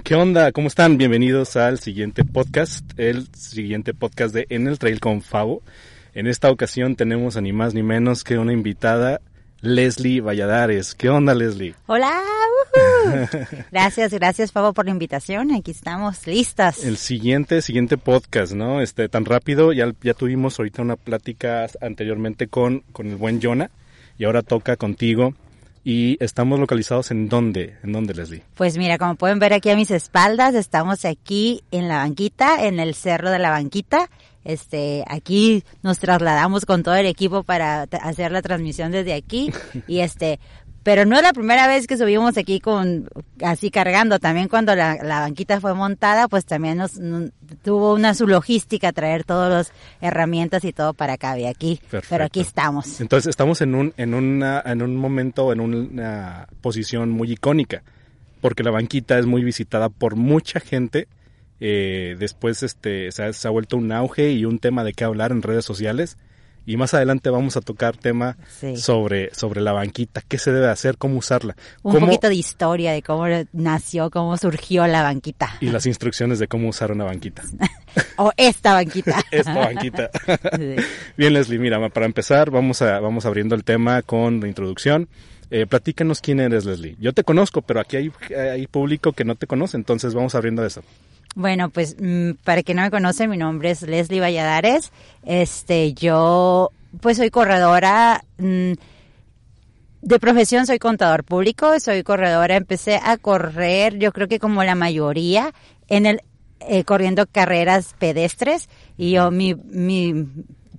¿Qué onda? ¿Cómo están? Bienvenidos al siguiente podcast, el siguiente podcast de En el Trail con Favo. En esta ocasión tenemos a ni más ni menos que una invitada, Leslie Valladares. ¿Qué onda, Leslie? Hola, gracias, gracias, Favo, por la invitación. Aquí estamos listas. El siguiente, siguiente podcast, ¿no? Este, tan rápido, ya, ya tuvimos ahorita una plática anteriormente con, con el buen Jonah y ahora toca contigo. ¿Y estamos localizados en dónde? ¿En dónde, Leslie? Pues mira, como pueden ver aquí a mis espaldas, estamos aquí en la banquita, en el cerro de la banquita. Este, aquí nos trasladamos con todo el equipo para hacer la transmisión desde aquí. Y este, pero no es la primera vez que subimos aquí con así cargando. También cuando la, la banquita fue montada, pues también nos, nos, tuvo una su logística traer todas las herramientas y todo para acá y aquí. Perfecto. Pero aquí estamos. Entonces estamos en un en una en un momento en una posición muy icónica porque la banquita es muy visitada por mucha gente. Eh, después este se ha, se ha vuelto un auge y un tema de qué hablar en redes sociales y más adelante vamos a tocar tema Sí. sobre, sobre la banquita, qué se debe hacer, cómo usarla. Un cómo- poquito de historia de cómo nació, cómo surgió la banquita. Y las instrucciones de cómo usar una banquita. O esta banquita. Esta banquita. Sí. Bien, Leslie, mira, para empezar, vamos, a, vamos abriendo el tema con la introducción. Eh, platícanos quién eres, Leslie. Yo te conozco, pero aquí hay, hay público que no te conoce, entonces vamos abriendo eso. Bueno, pues mm, para quien no me conoce, mi nombre es Leslie Valladares. Este, yo pues soy corredora mm, de profesión, soy contador público, soy corredora, empecé a correr, yo creo que como la mayoría en el eh, corriendo carreras pedestres y yo mi mi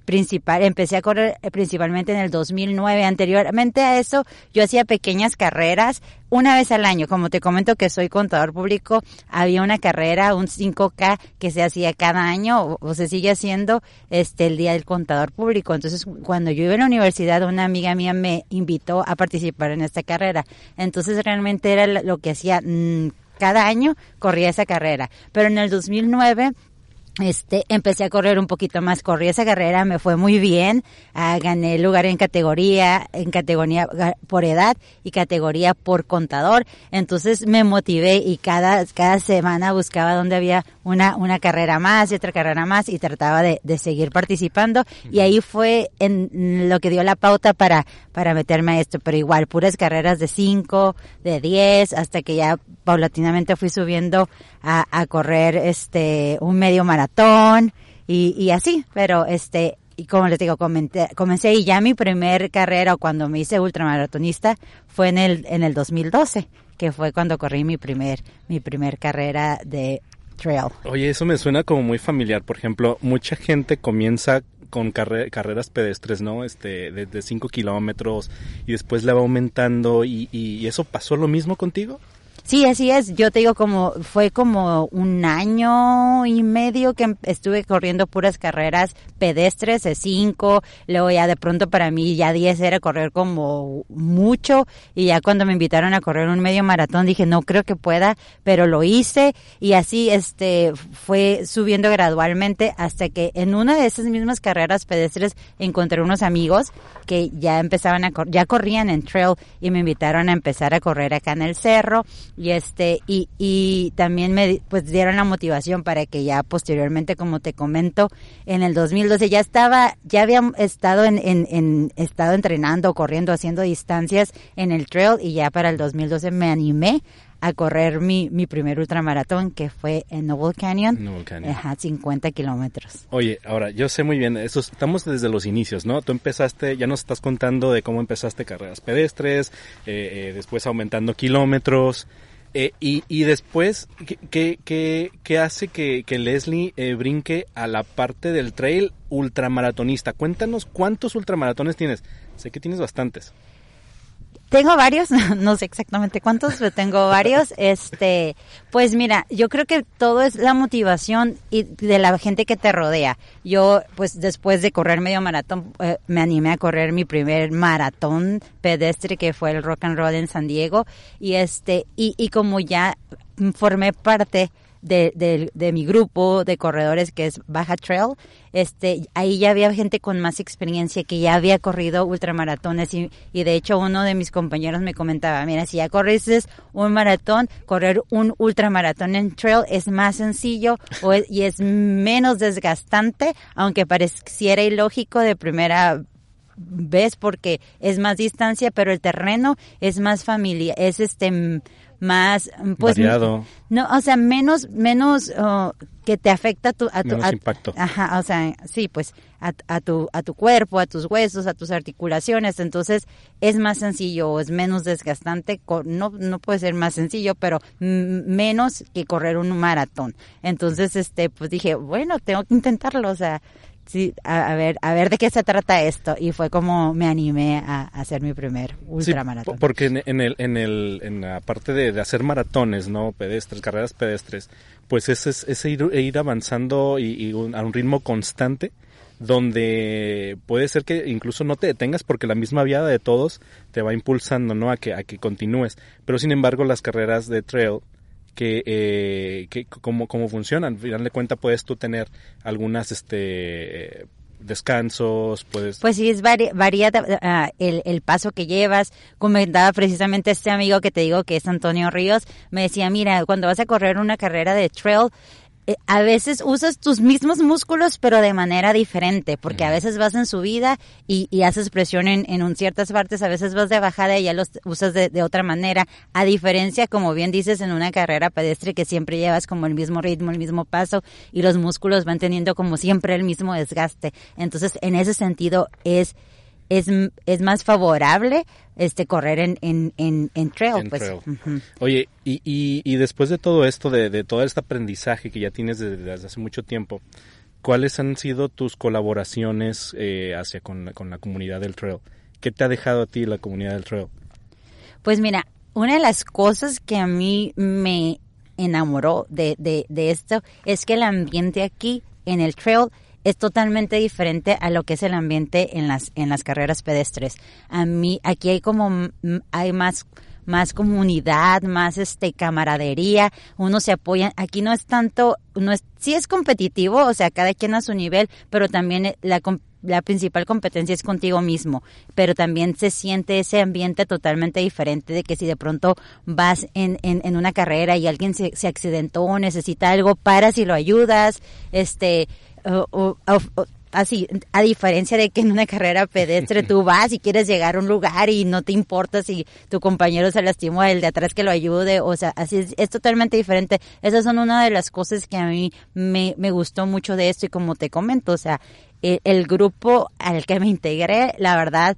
principal, empecé a correr eh, principalmente en el 2009. Anteriormente a eso, yo hacía pequeñas carreras una vez al año. Como te comento que soy contador público, había una carrera, un 5K que se hacía cada año o, se sigue haciendo este el Día del Contador Público. Entonces, cuando yo iba a la universidad, una amiga mía me invitó a participar en esta carrera. Entonces, realmente era lo que hacía mm, cada año, corría esa carrera. Pero en el 2009 este, empecé a correr un poquito más, corrí esa carrera, me fue muy bien, ah, gané lugar en categoría, en categoría ga- por edad y categoría por contador, entonces me motivé y cada, cada semana buscaba donde había una, una carrera más y otra carrera más y trataba de, de seguir participando. Y ahí fue en lo que dio la pauta para, para meterme a esto, pero igual puras carreras de 5, de 10, hasta que ya paulatinamente fui subiendo a, a correr este un medio maratón y, y así, pero este y como les digo, comenté, comencé y ya mi primer carrera o cuando me hice ultramaratonista fue en el en el 2012, que fue cuando corrí mi primer mi primer carrera de trail. Oye, eso me suena como muy familiar. Por ejemplo, mucha gente comienza con carre- carreras pedestres, ¿no? Este, de 5 kilómetros y después le va aumentando y, y eso pasó lo mismo contigo. Sí, así es. Yo te digo como fue como un año y medio que em- estuve corriendo puras carreras pedestres de cinco, luego ya de pronto para mí ya 10 era correr como mucho y ya cuando me invitaron a correr un medio maratón dije no creo que pueda, pero lo hice y así este fue subiendo gradualmente hasta que en una de esas mismas carreras pedestres encontré unos amigos que ya empezaban a ya corrían en trail y me invitaron a empezar a correr acá en el cerro y este y, y también me pues dieron la motivación para que ya posteriormente como te comento en el 2012 ya estaba ya había estado en, en, en estado entrenando corriendo haciendo distancias en el trail y ya para el 2012 me animé a correr mi, mi primer ultramaratón que fue en Noble Canyon, Noble Canyon. Ajá, 50 kilómetros. Oye, ahora, yo sé muy bien, eso, estamos desde los inicios, ¿no? Tú empezaste, ya nos estás contando de cómo empezaste carreras pedestres, eh, eh, después aumentando kilómetros, eh, y, y después, ¿qué, qué, qué, qué hace que, que Leslie eh, brinque a la parte del trail ultramaratonista? Cuéntanos cuántos ultramaratones tienes. Sé que tienes bastantes. Tengo varios, no sé exactamente cuántos, pero tengo varios. Este, pues mira, yo creo que todo es la motivación y de la gente que te rodea. Yo, pues después de correr medio maratón, eh, me animé a correr mi primer maratón pedestre que fue el Rock and Roll en San Diego y este, y, y como ya formé parte de, de, de, mi grupo de corredores que es Baja Trail, este, ahí ya había gente con más experiencia que ya había corrido ultramaratones y, y de hecho uno de mis compañeros me comentaba, mira, si ya corriste un maratón, correr un ultramaratón en trail es más sencillo o es, y es menos desgastante, aunque pareciera ilógico de primera vez porque es más distancia, pero el terreno es más familiar, es este más pues Variado. no o sea menos menos uh, que te afecta a tu a tu Menos a- impacto. ajá o sea sí pues a, a tu a tu cuerpo a tus huesos a tus articulaciones entonces es más sencillo es menos desgastante no no puede ser más sencillo pero menos que correr un maratón entonces este pues dije bueno tengo que intentarlo o sea sí a, a ver a ver de qué se trata esto y fue como me animé a, a hacer mi primer ultramaratón po- porque en, en el, en el, en la parte de, de hacer maratones, ¿no? Pedestres, carreras pedestres, pues ese es, ese ir, ir avanzando y, y un- a un ritmo constante, donde puede ser que incluso no te detengas porque la misma viada de todos te va impulsando, ¿no? A que, a que continúes. Pero sin embargo, las carreras de trail, que, eh, que cómo, cómo funcionan. Al de cuentas puedes tú tener algunas este eh, descansos, puedes Pues sí, es vari- varía ah, el, el paso que llevas. Comentaba precisamente este amigo que te digo que es Antonio Ríos, me decía, mira, cuando vas a correr una carrera de trail, a veces usas tus mismos músculos, pero de manera diferente, porque a veces vas en subida y, y haces presión en, en un ciertas partes, a veces vas de bajada y ya los usas de, de otra manera, a diferencia, como bien dices, en una carrera pedestre que siempre llevas como el mismo ritmo, el mismo paso y los músculos van teniendo como siempre el mismo desgaste. Entonces, en ese sentido, es es, es más favorable este correr en, en, en, en trail. en pues. trail. Oye, y, y, y después de todo esto, de, de todo este aprendizaje que ya tienes desde, desde hace mucho tiempo, ¿cuáles han sido tus colaboraciones eh, hacia con, la- con la comunidad del trail? ¿Qué te ha dejado a ti la comunidad del trail? Pues mira, una de las cosas que a mí me enamoró de, de, de esto es que el ambiente aquí en el trail es totalmente diferente a lo que es el ambiente en las en las carreras pedestres. A mí aquí hay como hay más más comunidad, más este camaradería, uno se apoya, aquí no es tanto, no es, sí es competitivo, o sea, cada quien a su nivel, pero también la, com- la principal competencia es contigo mismo, pero también se siente ese ambiente totalmente diferente de que si de pronto vas en, en, en una carrera y alguien se, se accidentó o necesita algo, para si lo ayudas, este, o- o- o- así, a diferencia de que en una carrera pedestre tú vas y quieres llegar a un lugar y no te importa si tu compañero se lastimó, el de atrás que lo ayude, o sea, así es, es totalmente diferente. Esas son una de las cosas que a mí me, me gustó mucho de esto y como te comento, o sea, el, el grupo al que me integré, la verdad,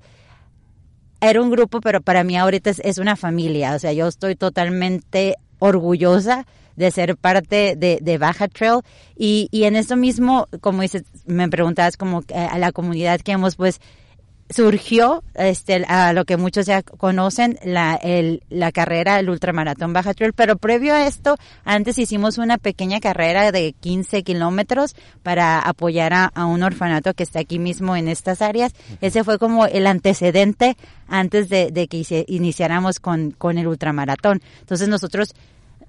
era un grupo, pero para mí ahorita es, es una familia. O sea, yo estoy totalmente orgullosa de ser parte de, de Baja Trail. Y, y en esto mismo, como dices, me preguntabas como a la comunidad que hemos pues surgió este a lo que muchos ya conocen la el, la carrera el ultramaratón Baja Trail. Pero previo a esto antes hicimos una pequeña carrera de 15 kilómetros para apoyar a, a un orfanato que está aquí mismo en estas áreas. Ese fue como el antecedente antes de, de que iniciáramos con con el ultramaratón. Entonces nosotros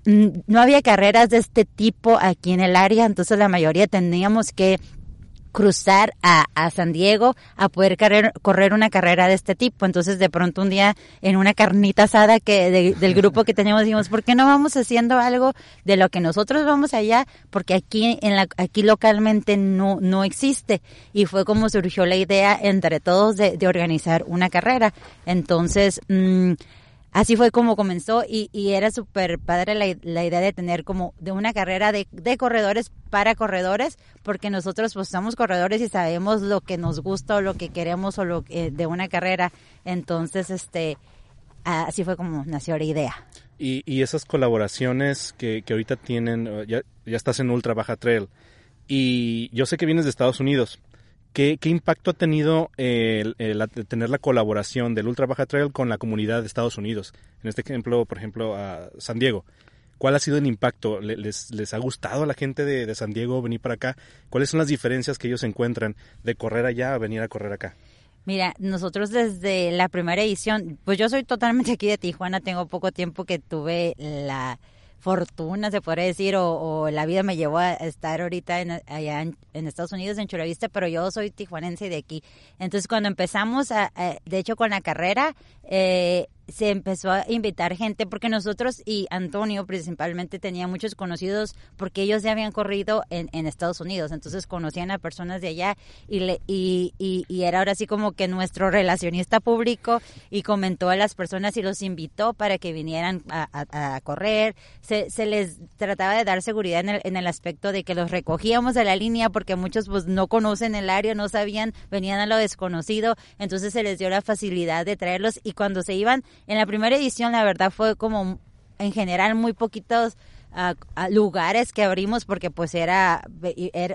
no había carreras de este tipo aquí en el área entonces la mayoría teníamos que cruzar a, San Diego a poder correr, una carrera de este tipo. Entonces, de pronto un día en una carnita asada que de- del grupo que teníamos dijimos, ¿por qué no vamos haciendo algo de lo que nosotros vamos allá? Porque aquí en la aquí localmente no no existe y fue como surgió la idea entre todos de, de organizar una carrera. Entonces, mm, Así fue como comenzó y, y era súper padre la, idea de tener como de una carrera de, de corredores para corredores, porque nosotros pues somos corredores y sabemos lo que nos gusta o lo que queremos o lo que, de una carrera. Entonces, este, así fue como nació la idea. Y, y esas colaboraciones que, que ahorita tienen, eh, ya, ya estás en Ultra Baja Trail, y yo sé que vienes de Estados Unidos. ¿Qué, qué impacto ha tenido eh, el, tener la colaboración del Ultra Baja Trail con la comunidad de Estados Unidos? En este ejemplo, por ejemplo, a San Diego. ¿Cuál ha sido el impacto? ¿Le- ¿Les, les ha gustado a la gente de San Diego venir para acá? ¿Cuáles son las diferencias que ellos encuentran de correr allá a venir a correr acá? Mira, nosotros desde la primera edición, pues yo soy totalmente aquí de Tijuana, tengo poco tiempo que tuve la fortuna, se podría decir, o, o la vida me llevó a estar ahorita en, allá en, Estados Unidos, en Chulavista, pero yo soy tijuanense de aquí. Entonces, cuando empezamos, a, a- de hecho, con la carrera, eh, se empezó a invitar gente, porque nosotros y Antonio principalmente tenía muchos conocidos, porque ellos ya habían corrido en, en Estados Unidos, entonces conocían a personas de allá y, le, y, y, y era ahora así como que nuestro relacionista público y comentó a las personas y los invitó para que vinieran a, a- a correr. Se, se les trataba de dar seguridad en el, en el aspecto de que los recogíamos de la línea porque muchos pues no conocen el área, no sabían, venían a lo desconocido, entonces se les dio la facilidad de traerlos y cuando se iban en la primera edición la verdad fue como en general muy poquitos ah, lugares que abrimos porque pues era, eh,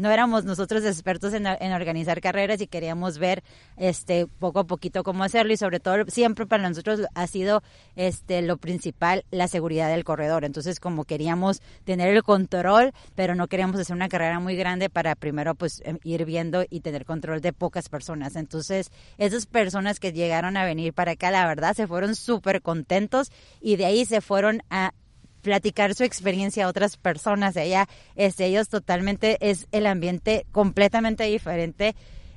no éramos nosotros expertos en, organizar carreras y queríamos ver este poco a poquito cómo hacerlo y sobre todo siempre para nosotros ha sido este lo principal la seguridad del corredor. Entonces como queríamos tener el control pero no queríamos hacer una carrera muy grande para primero pues em, ir viendo y tener control de pocas personas. Entonces esas personas que llegaron a venir para acá la verdad se fueron súper contentos y de ahí se fueron a platicar su experiencia a otras personas de allá. Este, ellos totalmente es el ambiente completamente diferente.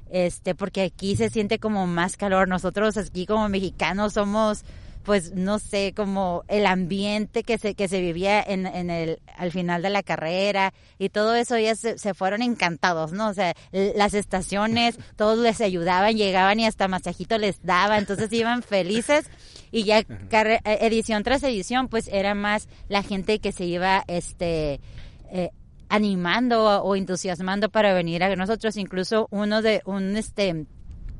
Este, porque aquí se siente como más calor. Nosotros aquí como mexicanos somos, pues, no sé, como el ambiente que se, que se vivía en, en el, al final de la carrera y todo eso, ellos se, se fueron encantados, ¿no? O sea, las estaciones, todos les ayudaban, llegaban y hasta masajito les daba, entonces iban felices y ya eh, edición tras edición pues era más la gente que se iba este eh, animando o, o entusiasmando para venir a nosotros incluso uno de un este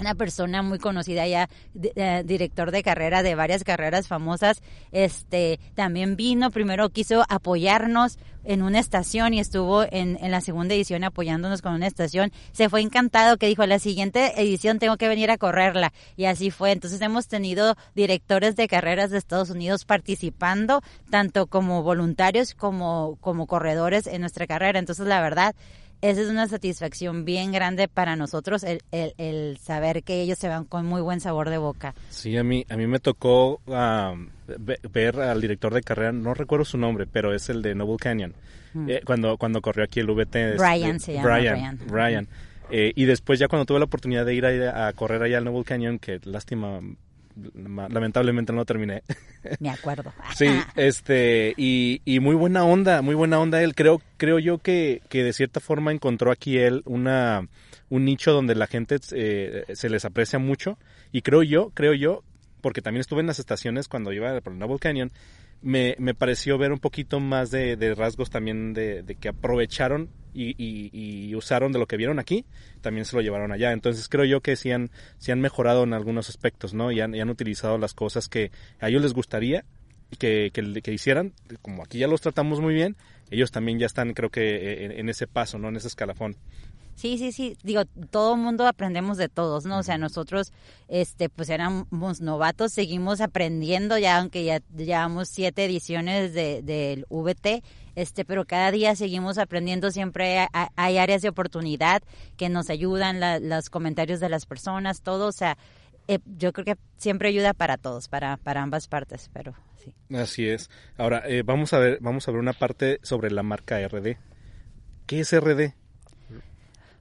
una persona muy conocida ya, eh, director de carrera de varias carreras famosas, este también vino, primero quiso apoyarnos en una estación y estuvo en, en la segunda edición apoyándonos con una estación. Se fue encantado que dijo, la siguiente edición tengo que venir a correrla. Y así fue. Entonces hemos tenido directores de carreras de Estados Unidos participando, tanto como voluntarios como, como corredores en nuestra carrera. Entonces la verdad, esa es una satisfacción bien grande para nosotros, el, el, el saber que ellos se van con muy buen sabor de boca. Sí, a mí, a mí me tocó um, ve- ver al director de carrera, no recuerdo su nombre, pero es el de Noble Canyon, eh, cuando, cuando corrió aquí el VT. de- Brian de- se llama, Brian. Brian. Brian. Eh, y después ya cuando tuve la oportunidad de ir a, a correr allá al Noble Canyon, que lástima, ma- lamentablemente no terminé. Me acuerdo. Sí, este, y, y muy buena onda, muy buena onda él. Creo, creo yo que, que de cierta forma encontró aquí él una, un nicho donde la gente eh, se les aprecia mucho. Y creo yo, creo yo, porque también estuve en las estaciones cuando iba por el Noble Canyon, me, me pareció ver un poquito más de, de rasgos también de, de que aprovecharon y, y- usaron de lo que vieron aquí, también se lo llevaron allá. Entonces creo yo que sí han, sí han mejorado en algunos aspectos, ¿no? Y han, y han utilizado las cosas que a ellos les gustaría que, que, que hicieran, como aquí ya los tratamos muy bien, ellos también ya están creo que en, en ese paso, ¿no? En ese escalafón. Sí, sí, sí. Digo, todo mundo aprendemos de todos, ¿no? O sea, nosotros, este, pues éramos novatos, seguimos aprendiendo ya, aunque ya llevamos siete ediciones de, del VT, este, pero cada día seguimos aprendiendo, siempre hay, hay áreas de oportunidad que nos ayudan, la- los comentarios de las personas, todo, o sea, eh, yo creo que siempre ayuda para todos, para, para ambas partes, pero sí. Así es. Ahora, eh, vamos a ver, vamos a ver una parte sobre la marca RD. ¿Qué es RD?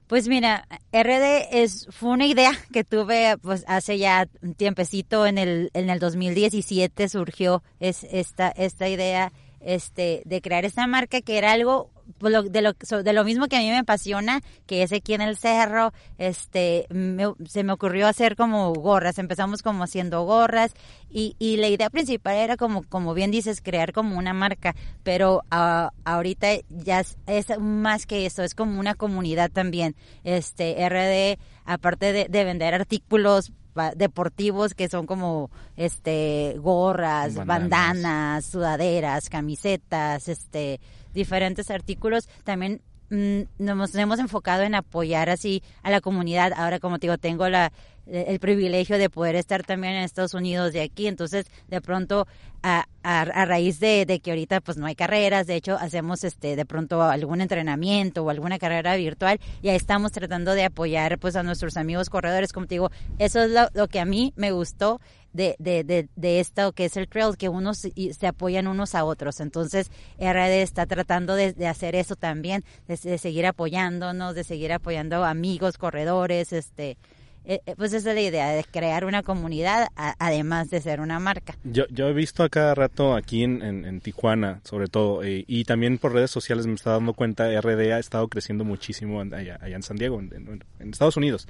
Pues mira, RD es fue una idea que tuve pues hace ya un tiempecito en el en el 2017 surgió es esta esta idea este de crear esta marca que era algo de lo de lo mismo que a mí me apasiona que es aquí en el cerro este me- se me ocurrió hacer como gorras. Empezamos como haciendo gorras y, y la idea principal era como como bien dices crear como una marca. Pero ah, ahorita ya es, es más que eso es como una comunidad también. Este RD aparte de, de vender artículos deportivos que son como este gorras, Bandanas. bandanas, sudaderas, camisetas, este diferentes artículos. También mm, nos hemos enfocado en apoyar así a la comunidad. Ahora, como te digo, tengo la, el privilegio de poder estar también en Estados Unidos de aquí. Entonces, de pronto, a, a, raíz de, de, que ahorita pues no hay carreras, de hecho, hacemos este de pronto algún entrenamiento o alguna carrera virtual y ahí estamos tratando de apoyar pues a nuestros amigos corredores. Como te digo, eso es lo, lo que a mí me gustó de, de, de, de, esto que es el trail, que unos se apoyan unos a otros. Entonces, RD está tratando de, hacer eso también, de, de, seguir apoyándonos, de seguir apoyando amigos, corredores, este, eh, eh, pues esa es la idea, de crear una comunidad además de ser una marca. Yo, yo he visto a cada rato aquí en, en, Tijuana, sobre todo, eh, y también por redes sociales me está dando cuenta, RD ha estado creciendo muchísimo allá, allá en San Diego, en, Estados Unidos.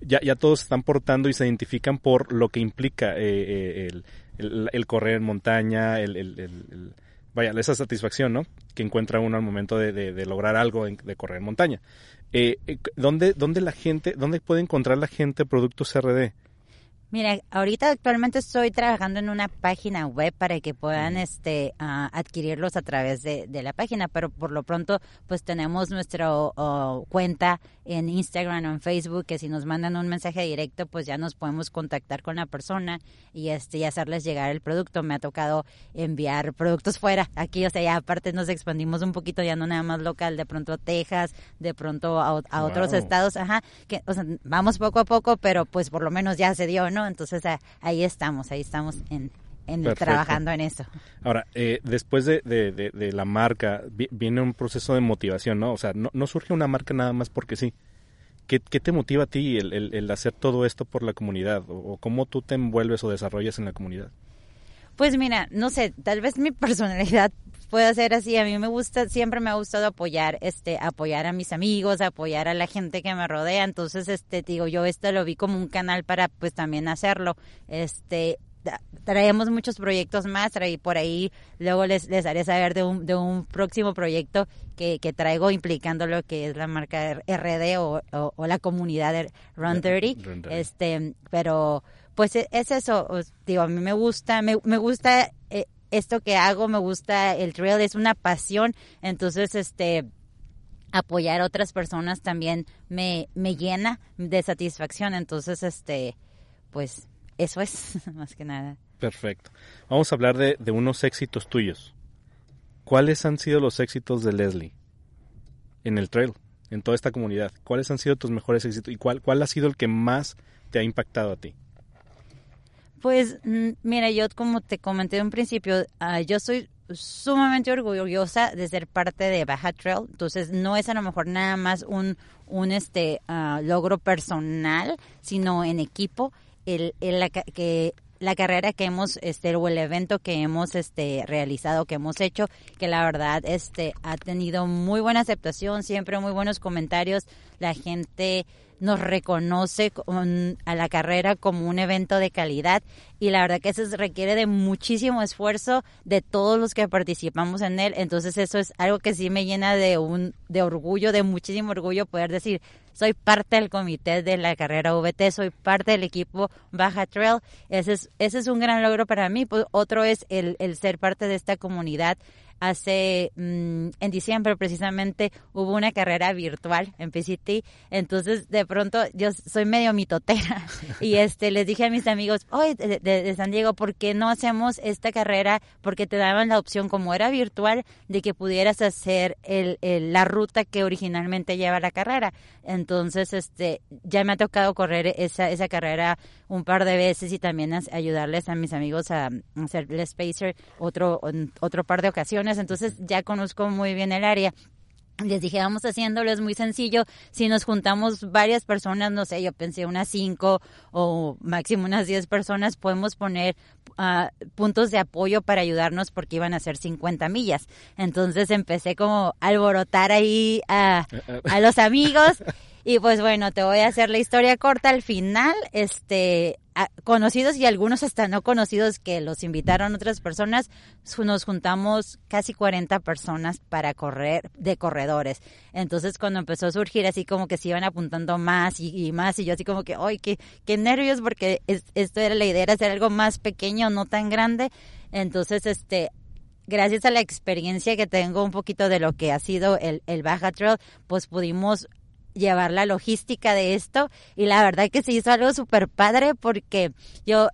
Ya, ya todos están portando y se identifican por lo que implica el, el, correr en montaña, el, vaya, esa satisfacción, ¿no? Que encuentra uno al momento de, lograr algo de correr en montaña. Eh, eh, ¿dónde, ¿Dónde la gente, dónde puede encontrar la gente productos RD? Mira, ahorita actualmente estoy trabajando en una página web para que puedan este uh, adquirirlos a través de, de, la página, pero por lo pronto pues tenemos nuestra uh, cuenta en Instagram o en Facebook que si nos mandan un mensaje directo pues ya nos podemos contactar con la persona y este y hacerles llegar el producto. Me ha tocado enviar productos fuera. Aquí, o sea, ya aparte nos expandimos un poquito, ya no nada más local, de pronto a Texas, de pronto a, a otros estados, ajá, que o sea, vamos poco a poco, pero pues por lo menos ya se dio, ¿no? Entonces ahí estamos, ahí estamos en, trabajando en eso. Ahora, eh, después de, de, la marca, viene un proceso de motivación, ¿no? O sea, no, surge una marca nada más porque sí. ¿Qué, te motiva a ti el, el, hacer todo esto por la comunidad? O, cómo tú te envuelves o desarrollas en la comunidad? Pues mira, no sé, tal vez mi personalidad puede ser así. A mí me gusta, siempre me ha gustado apoyar, este, apoyar a mis amigos, apoyar a la gente que me rodea. Entonces, este, digo, yo esto lo vi como un canal para, pues, también hacerlo. Este, traemos muchos proyectos más y por ahí luego les, les haré saber de un, de un próximo proyecto que, que traigo implicando lo que es la marca RD o, o, la comunidad de Run 30. Este, pero pues e, es eso, digo, a mí me gusta, me, me gusta eh, esto que hago, me gusta el trail, es una pasión, entonces este apoyar a otras personas también me, me llena de satisfacción, entonces este pues eso es más que nada. Perfecto. Vamos a hablar de, de unos éxitos tuyos. ¿Cuáles han sido los éxitos de Leslie en el trail, en toda esta comunidad? ¿Cuáles han sido tus mejores éxitos y cuál, cuál ha sido el que más te ha impactado a ti? Pues mm, mira, yo como te comenté en un principio, uh, yo soy sumamente orgullosa de ser parte de Baja Trail, entonces no es a lo mejor nada más un, un este uh, logro personal, sino en equipo, el, el que la carrera que hemos este o el evento que hemos este realizado que hemos hecho que la verdad este ha tenido muy buena aceptación siempre muy buenos comentarios la gente nos reconoce a la carrera como un evento de calidad y la verdad que eso requiere de muchísimo esfuerzo de todos los que participamos en él. Entonces eso es algo que sí me llena de un de orgullo, de muchísimo orgullo poder decir, soy parte del comité de la carrera VT, soy parte del equipo Baja Trail. Ese es, ese es un gran logro para mí. Pues otro es el, el ser parte de esta comunidad hace mm, en diciembre precisamente hubo una carrera virtual en PCT, entonces de pronto yo soy medio mitotera y este les dije a mis amigos, hoy de, San Diego, ¿por qué no hacemos esta carrera? Porque te daban la opción como era virtual de que pudieras hacer el, la ruta que originalmente lleva la carrera. Entonces, este, ya me ha tocado correr esa, esa carrera un par de veces y también ayudarles a mis amigos a, hacer el Spacer otro, otro par de ocasiones. Entonces ya conozco muy bien el área. Les dije, vamos haciéndolo, es muy sencillo. Si nos juntamos varias personas, no sé, yo pensé unas cinco o máximo unas diez personas, podemos poner uh, puntos de apoyo para ayudarnos porque iban a ser 50 millas. Entonces empecé como a alborotar ahí a, a los amigos Y pues bueno, te voy a hacer la historia corta al final. Este, conocidos y algunos hasta no conocidos que los invitaron otras personas, nos juntamos casi 40 personas para correr de corredores. Entonces cuando empezó a surgir así como que se iban apuntando más y, más y yo así como que, ay, qué, qué nervios porque esto era la idea, era hacer algo más pequeño, no tan grande. Entonces, este, gracias a la experiencia que tengo un poquito de lo que ha sido el, el Baja Trail, pues pudimos llevar la logística de esto. Y la verdad que se hizo algo súper padre porque yo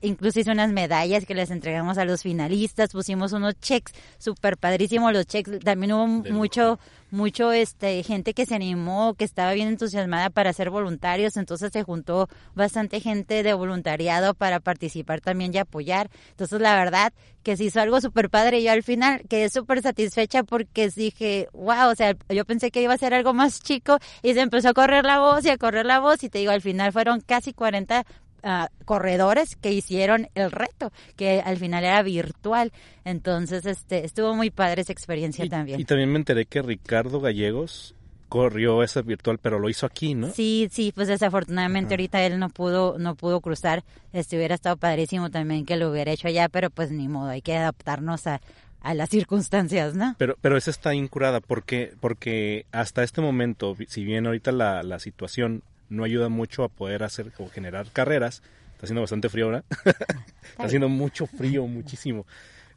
incluso hice unas medallas que les entregamos a los finalistas, pusimos unos checks súper padrísimos, los checks, también hubo mucho, mucho este gente que se animó, que estaba bien entusiasmada para ser voluntarios, entonces se juntó bastante gente de voluntariado para participar también y apoyar. Entonces la verdad que se hizo algo súper padre yo al final quedé súper satisfecha porque dije, wow, o sea, yo pensé que iba a ser algo más chico y se empezó a correr la voz y a correr la voz y te digo, al final fueron casi 40 Uh, corredores que hicieron el reto, que al final era virtual. Entonces, este, estuvo muy padre esa experiencia también. Y también me enteré que Ricardo Gallegos corrió esa virtual, pero lo hizo aquí, ¿no? Sí, sí, pues desafortunadamente ahorita él no pudo, no pudo cruzar. Este hubiera estado padrísimo también que lo hubiera hecho allá, pero pues ni modo, hay que adaptarnos a, a las circunstancias, ¿no? Pero, pero esa está incurada porque, porque hasta este momento, si bien ahorita la, la situación no ayuda mucho a poder hacer o generar carreras. Está haciendo bastante frío ahora. Está haciendo mucho frío, muchísimo.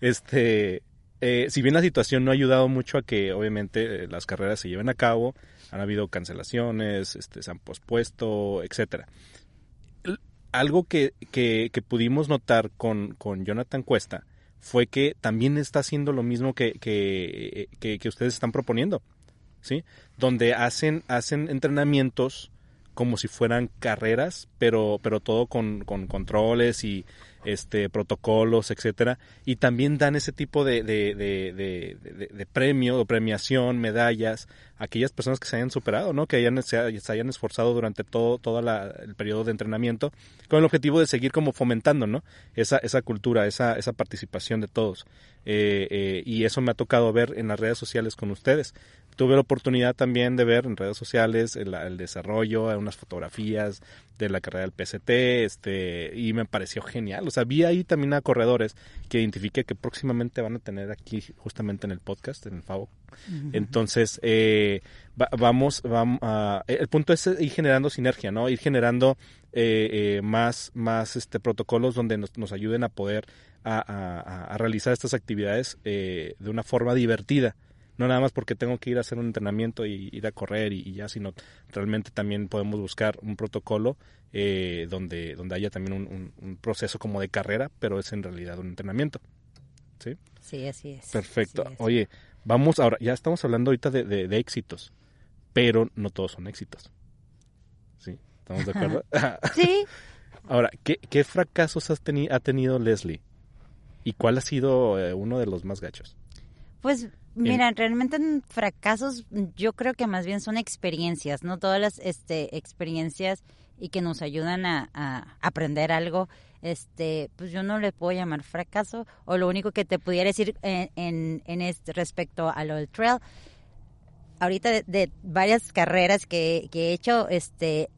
Este, eh, si bien la situación no ha ayudado mucho a que obviamente eh, las carreras se lleven a cabo, han habido cancelaciones, este, se han pospuesto, etcétera. Algo que, que, pudimos notar con, con Jonathan Cuesta fue que también está haciendo lo mismo que, que, que, ustedes están proponiendo, ¿sí? Donde hacen, hacen entrenamientos como si fueran carreras, pero, pero todo con, con controles y este protocolos, etcétera, y también dan ese tipo de, de, de, de, premio o premiación, medallas a aquellas personas que se hayan superado, ¿no? Que hayan, se, hayan esforzado durante todo, todo el periodo de entrenamiento, con el objetivo de seguir como fomentando, ¿no? Esa, esa cultura, esa, esa participación de todos. Eh, eh, y eso me ha tocado ver en las redes sociales con ustedes tuve la oportunidad también de ver en redes sociales el, el desarrollo, unas fotografías de la carrera del PCT, este, y me pareció genial. O sea, vi ahí también a corredores que identifiqué que próximamente van a tener aquí justamente en el podcast, en el FAO. Entonces, eh, vamos, vamos a, el punto es ir generando sinergia, ¿no? Ir generando eh, eh, más, más este, protocolos donde nos, nos ayuden a poder a, a, a realizar estas actividades de una forma divertida no nada más porque tengo que ir a hacer un entrenamiento y ir a correr y, ya, sino realmente también podemos buscar un protocolo eh, donde, donde haya también un, proceso como de carrera, pero es en realidad un entrenamiento. ¿Sí? Sí, así es. Perfecto. Oye, vamos ahora, ya estamos hablando ahorita de, de, éxitos, pero no todos son éxitos. ¿Sí? ¿Estamos de acuerdo? sí. Ahora, ¿qué, qué fracasos has ha tenido Leslie? ¿Y cuál ha sido eh, uno de los más gachos? Pues Mira, realmente fracasos yo creo que más bien son experiencias, ¿no? Todas las este, experiencias y que nos ayudan a, aprender algo, este, pues yo no le puedo llamar fracaso, o lo único que te pudiera decir en, en, este respecto a lo del trail, ahorita de, varias carreras que, he hecho, este,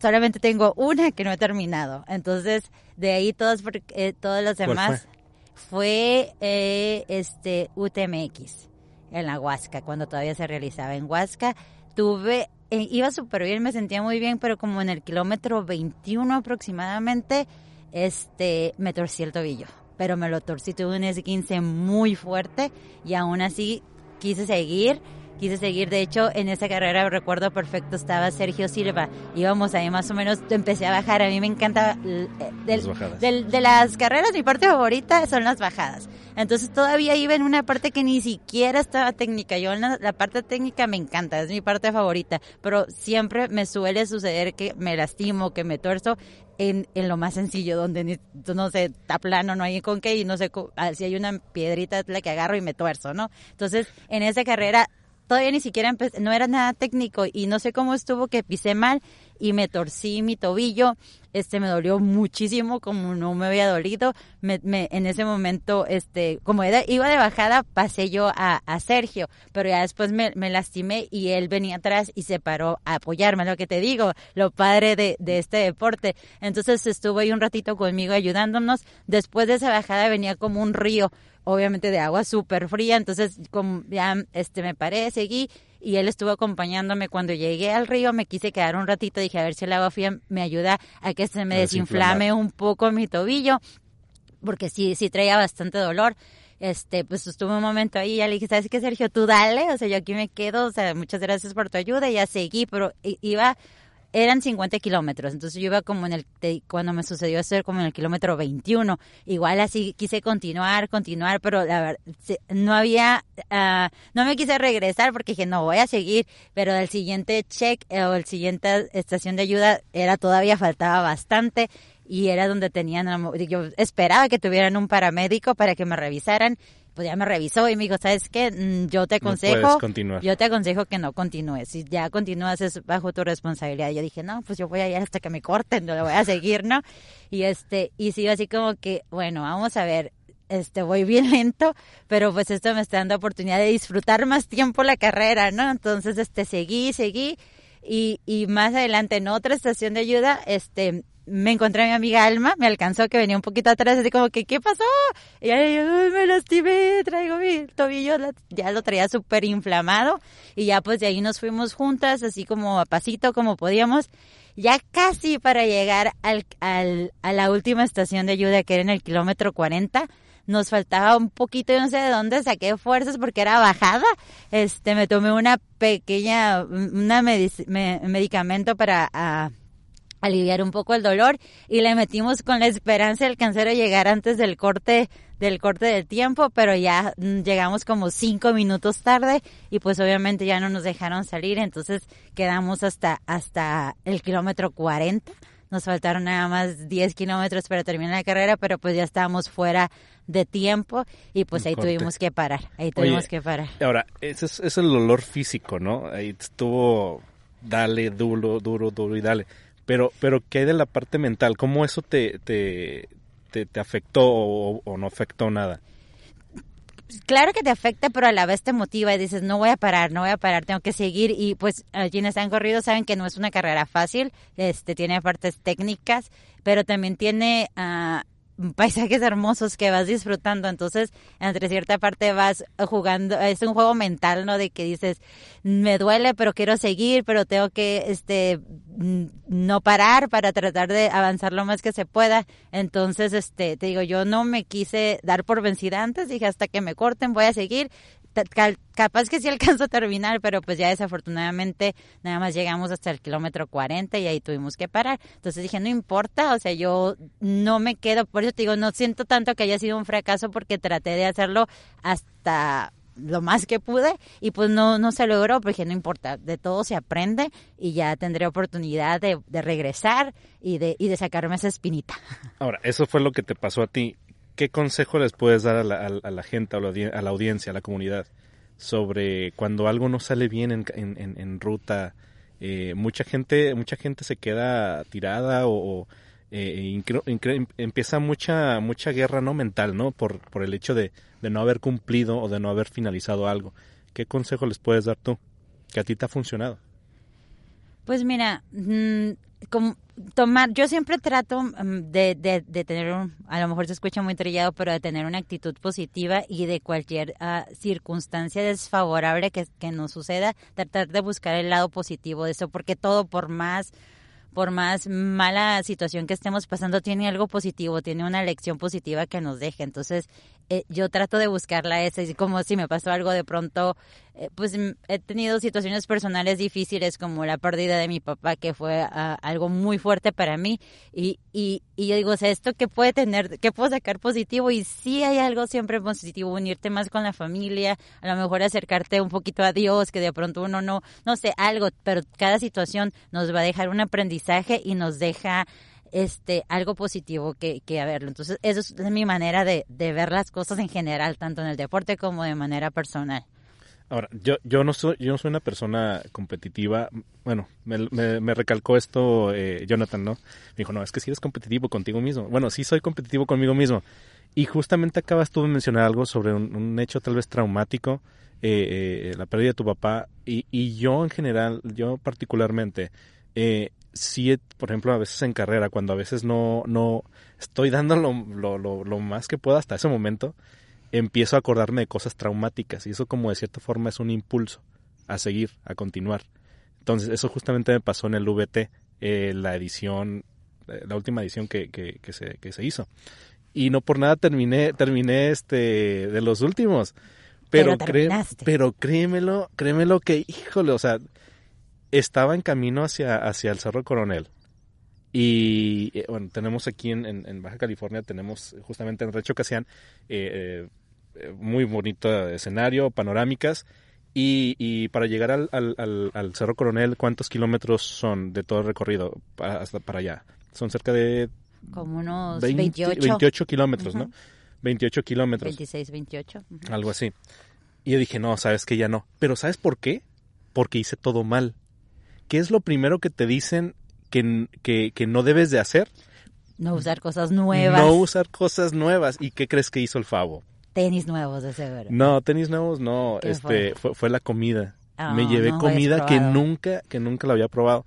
solamente tengo una que no he terminado, entonces de ahí todas, eh, todas las demás fue eh, este UTMX en la Huasca, cuando todavía se realizaba en Huasca. Tuve, eh, iba súper bien, me sentía muy bien, pero como en el kilómetro 21 aproximadamente, este, me torcí el tobillo. Pero me lo torcí, tuve un S15 muy fuerte y aún así quise seguir quise seguir. De hecho, en esa carrera, recuerdo perfecto, estaba Sergio Silva. Íbamos ahí más o menos, empecé a bajar. A mí me encanta. Eh, de las carreras, mi parte favorita son las bajadas. Entonces todavía iba en una parte que ni siquiera estaba técnica. Yo en la, parte técnica me encanta, es mi parte favorita. Pero siempre me suele suceder que me lastimo, que me tuerzo en, en lo más sencillo, donde no sé, está plano, no hay con qué y no sé ah, si hay una piedrita la que agarro y me tuerzo, ¿no? Entonces, en esa carrera todavía ni siquiera empecé, no era nada técnico y no sé cómo estuvo que pisé mal y me torcí mi tobillo, este me dolió muchísimo como no me había dolido, me, me, en ese momento, este, como iba de bajada, pasé yo a, a Sergio, pero ya después me, me, lastimé y él venía atrás y se paró a apoyarme, lo que te digo, lo padre de, de este deporte. Entonces estuvo ahí un ratito conmigo ayudándonos, después de esa bajada venía como un río, obviamente de agua súper fría, entonces como ya este me paré, seguí y él estuvo acompañándome cuando llegué al río, me quise quedar un ratito, dije a ver si el agua fría me ayuda a que se me desinflame un poco mi tobillo, porque sí, sí traía bastante dolor. este, pues estuve un momento ahí y ya le dije, ¿sabes qué, Sergio? Tú dale, o sea, yo aquí me quedo, o sea, muchas gracias por tu ayuda, y ya seguí, pero iba eran 50 kilómetros, entonces yo iba como en el, cuando me sucedió esto, como en el kilómetro 21, igual así quise continuar, continuar, pero la verdad, no había, uh, no me quise regresar porque dije, no, voy a seguir, pero el siguiente check eh, o el siguiente estación de ayuda era todavía faltaba bastante y era donde tenían, yo esperaba que tuvieran un paramédico para que me revisaran pues ya me revisó y me dijo, ¿sabes qué? Mm, yo te aconsejo, yo te aconsejo que no continúes. Si ya continúas es bajo tu responsabilidad. Yo dije, no, pues yo voy a ir hasta que me corten, no lo voy a seguir, ¿no? Y este, y sigo así como que, bueno, vamos a ver, este, voy bien lento, pero pues esto me está dando oportunidad de disfrutar más tiempo la carrera, ¿no? Entonces, este, seguí, seguí, y, y más adelante en otra estación de ayuda, este, me encontré a mi amiga Alma, me alcanzó que venía un poquito atrás, así como que, ¿qué pasó? Y ella, me lastimé, traigo mi tobillo, ya lo traía súper inflamado. Y ya pues de ahí nos fuimos juntas, así como a pasito, como podíamos. Ya casi para llegar al, al, a la última estación de ayuda, que era en el kilómetro 40, nos faltaba un poquito, yo no sé de dónde saqué fuerzas porque era bajada. Este, me tomé una pequeña, una medicamento para... a aliviar un poco el dolor y le metimos con la esperanza de alcanzar a llegar antes del corte del corte del tiempo, pero ya mm, llegamos como cinco minutos tarde y pues obviamente ya no nos dejaron salir, entonces quedamos hasta hasta el kilómetro 40. Nos faltaron nada más 10 kilómetros para terminar la carrera, pero pues ya estábamos fuera de tiempo y pues ahí tuvimos que parar, ahí tuvimos que parar. Ahora, ese es, es el dolor físico, ¿no? Ahí estuvo, dale, duro, duro, duro y dale pero, pero ¿qué hay de la parte mental? ¿Cómo eso te, te, te, afectó o, no afectó nada? claro que te afecta, pero a la vez te motiva y dices, no voy a parar, no voy a parar, tengo que seguir. Y pues quienes han corrido saben que no es una carrera fácil, este tiene partes técnicas, pero también tiene uh, paisajes hermosos que vas disfrutando, entonces entre cierta parte vas jugando, es un juego mental, ¿no? De que dices, me duele, pero quiero seguir, pero tengo que, este, no parar para tratar de avanzar lo más que se pueda, entonces, este, te digo, yo no me quise dar por vencida antes, dije hasta que me corten voy a seguir, capaz que sí alcanzo a terminar, pero pues ya desafortunadamente nada más llegamos hasta el kilómetro 40 y ahí tuvimos que parar. Entonces dije, no importa, o sea, yo no me quedo, por eso te digo, no siento tanto que haya sido un fracaso porque traté de hacerlo hasta lo más que pude y pues no, no se logró, porque no importa, de todo se aprende y ya tendré oportunidad de, regresar y de, y de sacarme esa espinita. Ahora, eso fue lo que te pasó a ti. ¿Qué consejo les puedes dar a la, gente, a la, audiencia, a la comunidad, sobre cuando algo no sale bien en, ruta? Eh, mucha gente mucha gente se queda tirada o, eh, empieza mucha mucha guerra no mental no por, por el hecho de, no haber cumplido o de no haber finalizado algo. Qué consejo les puedes dar tú que a ti te ha funcionado pues mira mm, como tomar, yo siempre trato mm, de, de, tener, un, a lo mejor se escucha muy trillado, pero de tener una actitud positiva y de cualquier ah, circunstancia desfavorable que, que nos suceda, tratar de buscar el lado positivo de eso, porque todo por más por más mala situación que estemos pasando, tiene algo positivo, tiene una lección positiva que nos deje. Entonces, eh, yo trato de buscarla esa, y como si me pasó algo de pronto, eh, pues mm, he tenido situaciones personales difíciles como la pérdida de mi papá, que fue ah, algo muy fuerte para mí, y, y, y yo digo, o sea, ¿esto qué puede tener, qué puedo sacar positivo? Y sí hay algo siempre positivo, unirte más con la familia, a lo mejor acercarte un poquito a Dios, que de pronto uno no, no sé, algo, pero cada situación nos va a dejar un aprendizaje y nos deja este algo positivo que, que verlo. Entonces, eso es mi manera de, de ver las cosas en general, tanto en el deporte como de manera personal. Ahora, yo, yo no soy, yo no soy una persona competitiva. Bueno, me, me, recalcó esto eh, Jonathan, ¿no? Me dijo, no, es que si eres competitivo contigo mismo. Bueno, sí soy competitivo conmigo mismo. Y justamente acabas tú de mencionar algo sobre un, hecho tal vez traumático, eh, eh, la pérdida de tu papá. Y, y yo en general, yo particularmente, eh, sí, por ejemplo, a veces en carrera, cuando a veces no, no estoy dando lo, lo, lo, más que pueda hasta ese momento, empiezo a acordarme de cosas traumáticas y eso como de cierta forma es un impulso a seguir, a continuar. Entonces, eso justamente me pasó en el VT, eh, la edición, eh, la última edición que, que, que, se, que se hizo. y no por nada terminé, terminé este de los últimos. Pero, Pero cré- pero créemelo, créemelo que, híjole, o sea, estaba en camino hacia, hacia el Cerro Coronel. Y eh, bueno, tenemos aquí en, en- en Baja California, tenemos justamente en Rancho Casián, eh, eh, muy bonito escenario, panorámicas. Y, y para llegar al, al- al- al Cerro Coronel, ¿cuántos kilómetros son de todo el recorrido hasta para allá? Son cerca de Como unos 20 28, 28 kilómetros, ¿no? Ujú. 28 kilómetros, 26, 28. ujú. algo así. Y yo dije, no, sabes que ya no. Pero ¿sabes por qué? Porque hice todo mal. ¿Qué es lo primero que te dicen que, que, que no debes de hacer? No usar cosas nuevas. No usar cosas nuevas. ¿Y qué crees que hizo el Favo? Tenis nuevos, de seguro. No, tenis nuevos no. ¿Qué Este, fue? Fue, la comida. Ah, Me llevé no comida que nunca, que nunca la había probado.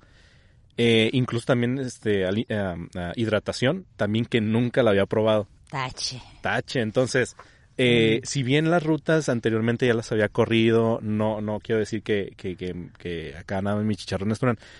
Eh, incluso también este, ah, ah, hidratación, también que nunca la había probado. Tache. Tache. Entonces, eh, si bien las rutas anteriormente ya las había corrido, no, no quiero decir que, que, que, que acá nada mis chicharrones.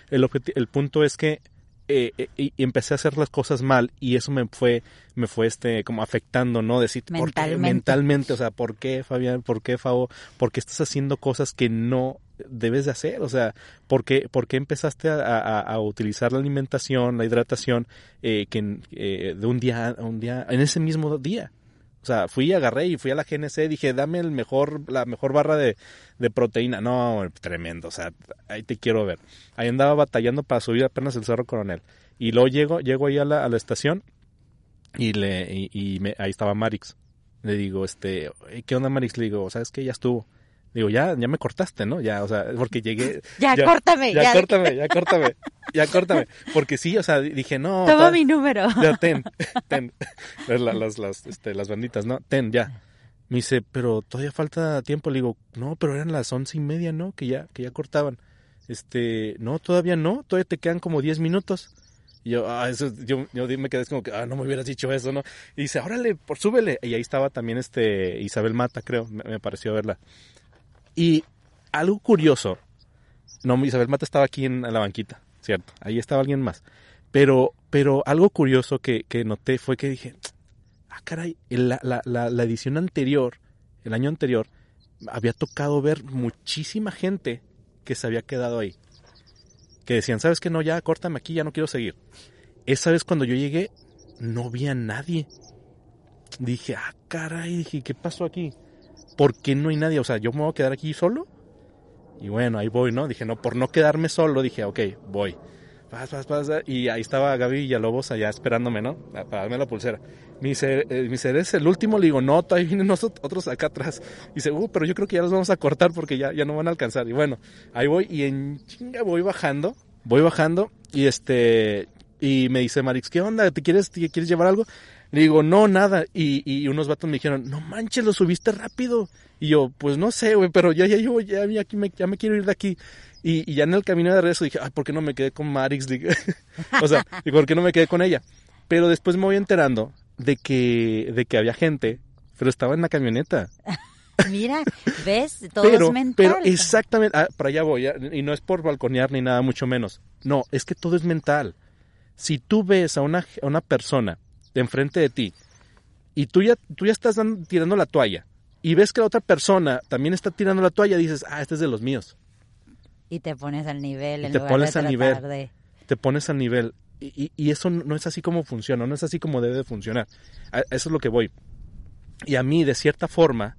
El, el punto es que eh, eh, y empecé a hacer las cosas mal y eso me fue, me fue este, como afectando, ¿no? Decir, ¿por qué? Mentalmente. Mentalmente, o sea, ¿por qué, Fabián? ¿Por qué, Fabo? ¿Por qué estás haciendo cosas que no debes de hacer? O sea, ¿por qué, por qué empezaste a, a- a utilizar la alimentación, la hidratación, eh, que eh, de un día un día, en ese mismo día? O sea, fui, agarré y fui a la GNC, dije, dame el mejor, la mejor barra de, de proteína. No, tremendo, o sea, ahí te quiero ver. Ahí andaba batallando para subir apenas el Cerro Coronel. Y luego llego, llego ahí a la, a la estación y le, y, y me- ahí estaba Marix. Le digo, este, "Oye, ¿qué onda Marix? Le digo, ¿sabes qué? Ya estuvo. Digo, ya, ya me cortaste, ¿no? Ya, o sea, porque llegué. Ya, córtame, Ya, ya. córtame, ya córtame. Ya córtame. Porque sí, o sea, dije, no. Toma tal- mi número. ya, ten, ten. Las, las, las, este, las banditas, ¿no? Ten, ya. Me dice, pero todavía falta tiempo. Le digo, no, pero eran las once y media, ¿no? Que ya, que ya cortaban. Este, no, todavía no, todavía te quedan como diez minutos. Y yo, ah, eso, yo, yo me quedé como que, ah, no me hubieras dicho eso, ¿no? Y dice, órale, por súbele. Y ahí estaba también este Isabel Mata, creo, me, me pareció verla. Y algo curioso, no, Isabel Mata estaba aquí en, la banquita, cierto, ahí estaba alguien más. Pero, pero algo curioso que, que noté fue que dije, ah, caray, la, la, la, la edición anterior, el año anterior, había tocado ver muchísima gente que se había quedado ahí. Que decían, ¿sabes qué? No, ya, córtame aquí, ya no quiero seguir. Esa vez cuando yo llegué, no vi a nadie. Dije, ah, caray, dije, ¿qué pasó aquí? ¿Por qué no hay nadie? O sea, ¿yo me voy a quedar aquí solo? Y bueno, ahí voy, ¿no? Dije, no, por no quedarme solo, dije, ok, voy. Vas, vas, vas. Y ahí estaba Gaby Villalobos allá esperándome, ¿no? Para darme la pulsera. Me dice, eh, me dice, ¿eres el último? Le digo, no, todavía vienen otros acá atrás. Y dice, uh, pero yo creo que ya los vamos a cortar porque ya, ya no van a alcanzar. Y bueno, ahí voy y en chinga voy bajando, voy bajando y este, y me dice Marix, ¿qué onda? ¿Te quieres, te quieres llevar algo? Le digo, no, nada. Y, y unos vatos me dijeron, no manches, lo subiste rápido. Y yo, pues no sé, güey, pero ya, ya, yo, ya, ya, aquí me, ya me quiero ir de aquí. Y, y ya en el camino de regreso dije, ay, ¿por qué no me quedé con Marix? O sea, ¿y por qué no me quedé con ella? Pero después me voy enterando de que, de que había gente, pero estaba en la camioneta. Mira, ¿ves? Todo pero, es mental. pero exactamente, ah, para allá voy, ah, y no es por balconear ni nada, mucho menos. No, es que todo es mental. Si tú ves a una, a una persona de enfrente de ti y tú ya, tú ya estás dando- tirando la toalla y ves que la otra persona también está tirando la toalla, dices, ah, este es de los míos. Y te pones al nivel Y en te lugar pones de al nivel. de... te pones al nivel. Y, y- y eso no es así como funciona, no es así como debe de funcionar. A- eso es lo que voy. Y a mí, de cierta forma,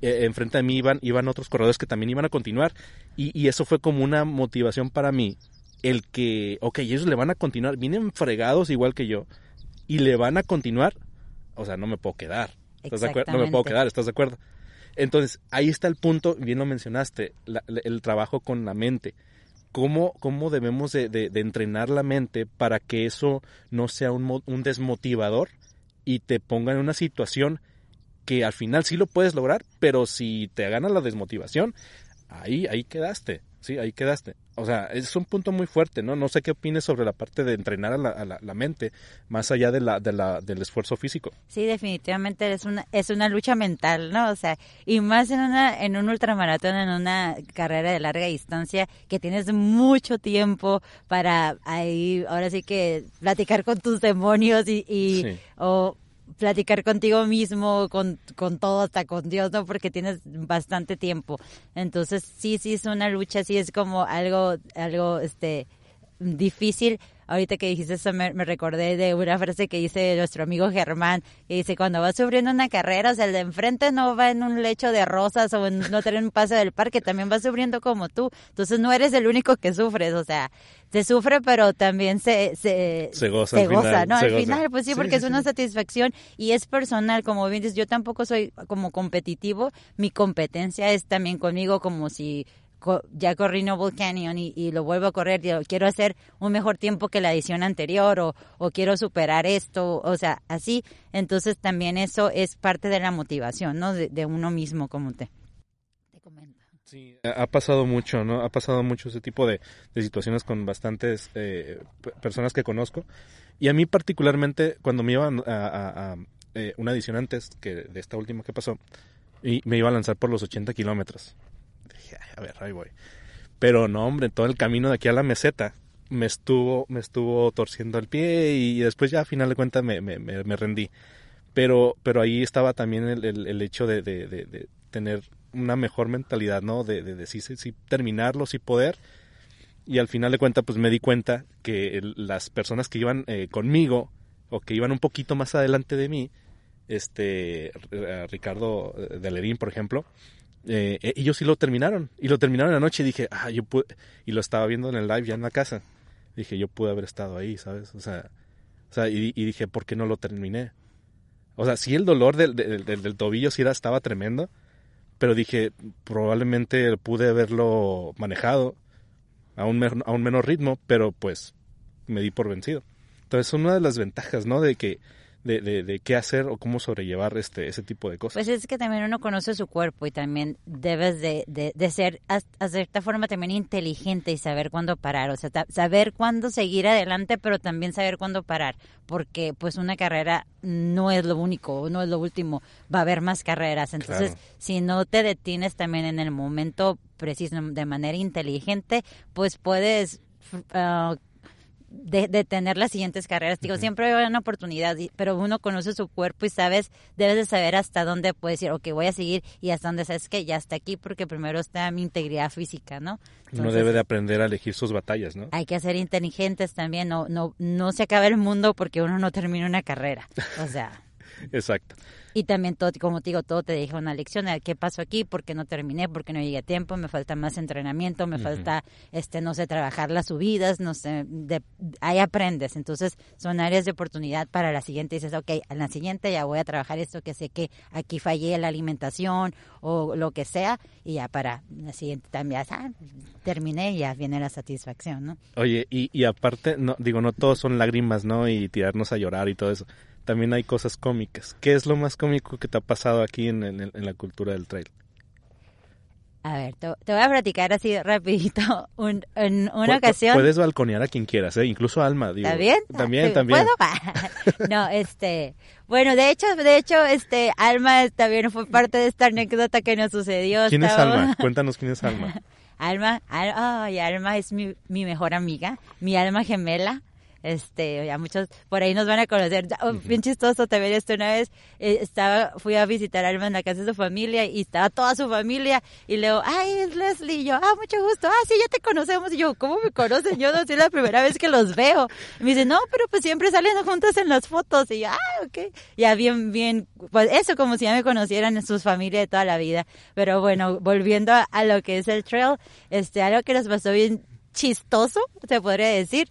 eh, enfrente de mí iban, iban otros corredores que también iban a continuar. Y, y eso fue como una motivación para mí. El que, ok, ellos le van a continuar, vienen fregados igual que yo, y le van a continuar. O sea, no me puedo quedar. ¿Estás de acuerdo? No me puedo quedar, ¿estás de acuerdo? Entonces, ahí está el punto, bien lo mencionaste, la- el trabajo con la mente cómo, cómo debemos de, de- de entrenar la mente para que eso no sea un, un desmotivador y te ponga en una situación que al final sí lo puedes lograr, pero si te gana la desmotivación, ahí, ahí quedaste, sí, ahí quedaste. O sea, es un punto muy fuerte, ¿no? No sé qué opines sobre la parte de entrenar a la, a la- la mente, más allá de la, de la, del esfuerzo físico. Sí, definitivamente es una, es una lucha mental, ¿no? O sea, y más en una, en un ultramaratón, en una carrera de larga distancia, que tienes mucho tiempo para ahí, ahora sí que platicar con tus demonios y, y Sí. o platicar contigo mismo, con, con todo, hasta con Dios, ¿no? Porque tienes bastante tiempo. Entonces, sí, sí es una lucha, sí es como algo, algo, este, difícil. Ahorita que dijiste eso me, recordé de una frase que dice nuestro amigo Germán, que dice, cuando vas sufriendo una carrera, o sea, el de enfrente no va en un lecho de rosas o en, no tener un pase del parque, también va sufriendo como tú. Entonces no eres el único que sufres, o sea, se sufre, pero también se, se, se goza, goza ¿no? al final, pues sí, porque es una satisfacción y es personal, como bien dices, yo tampoco soy como competitivo, mi competencia es también conmigo como si ya corrí Noble Canyon y, lo vuelvo a correr, quiero hacer un mejor tiempo que la edición anterior o, quiero superar esto, o sea, así. Entonces también eso es parte de la motivación, ¿no? De, uno mismo, como te, te comento. Sí, ha pasado mucho, ¿no? Ha pasado mucho ese tipo de, situaciones con bastantes eh, personas que conozco. Y a mí particularmente, cuando me iban a, eh, una edición antes que de esta última que pasó, y me iba a lanzar por los 80 kilómetros a ver, ahí voy. Pero no, hombre, todo el camino de aquí a la meseta me estuvo, me estuvo torciendo el pie y después ya a final de cuentas me, me, me, rendí. Pero, pero ahí estaba también el, el, hecho de, de, de, tener una mejor mentalidad, ¿no? De, de, sí, sí, terminarlo, sí poder. Y al final de cuentas, pues me di cuenta que las personas que iban eh, conmigo o que iban un poquito más adelante de mí, este, Ricardo eh, Delerín, por ejemplo, eh, eh, ellos sí lo terminaron. Y lo terminaron anoche y dije, ah, yo pude. Y lo estaba viendo en el live ya en la casa. Dije, yo pude haber estado ahí, ¿sabes? O sea, o sea y, dije, ¿por qué no lo terminé? O sea, sí el dolor del, del, tobillo sí era, estaba tremendo. Pero dije, probablemente pude haberlo manejado a un, a un menor ritmo, pero pues me di por vencido. Entonces, una de las ventajas, ¿no? De que de, de, de, qué hacer o cómo sobrellevar este ese tipo de cosas. Pues es que también uno conoce su cuerpo y también debes de, de, ser a, cierta forma también inteligente y saber cuándo parar, o sea, saber cuándo seguir adelante, pero también saber cuándo parar, porque pues una carrera no es lo único, no es lo último, va a haber más carreras, entonces si no te detienes también en el momento preciso de manera inteligente, pues puedes uh, de, tener las siguientes carreras. Digo, siempre hay una oportunidad, pero uno conoce su cuerpo y sabes, debes de saber hasta dónde puedes ir, ok, voy a seguir y hasta dónde sabes que ya está aquí porque primero está mi integridad física, ¿no? uno debe de aprender a elegir sus batallas, ¿no? Hay que ser inteligentes también, no, no, no se acaba el mundo porque uno no termina una carrera, o sea. Exacto. Y también todo, como te digo, todo te deja una lección de qué pasó aquí, por qué no terminé, por qué no llegué a tiempo, me falta más entrenamiento, me falta, este, no sé, trabajar las subidas, no sé, de, ahí aprendes. Entonces, son áreas de oportunidad para la siguiente. Dices, ok, a la siguiente ya voy a trabajar esto que sé que aquí fallé la alimentación o lo que sea, y ya para la siguiente también, ah, terminé y ya viene la satisfacción, ¿no? Oye, y, y aparte, no, digo, no todos son lágrimas, ¿no? Y tirarnos a llorar y todo eso también hay cosas cómicas. ¿Qué es lo más cómico que te ha pasado aquí en, en, la cultura del trail? A ver, te, voy a platicar así rapidito. en una ocasión... Puedes balconear a quien quieras, ¿eh? incluso Alma. Digo. ¿Está bien? También, también. no, este... Bueno, de hecho, de hecho, este, Alma también fue parte de esta anécdota que nos sucedió. ¿Quién es Alma? Cuéntanos quién es Alma. Alma, ay, Alma es mi, mi mejor amiga, mi alma gemela este, ya muchos por ahí nos van a conocer. Oh, bien chistoso también esto una vez, eh, estaba, fui a visitar a en la casa de su familia y estaba toda su familia y le digo, ay, es Leslie, y yo, ah, mucho gusto, ah, sí, ya te conocemos, y yo, ¿cómo me conocen? Yo no sé, la primera vez que los veo. Y me dice, no, pero pues siempre salen juntos en las fotos, y yo, ah, ok, ya bien, bien, pues eso como si ya me conocieran en sus familias de toda la vida. Pero bueno, volviendo a, a lo que es el trail, este, algo que nos pasó bien chistoso, se podría decir,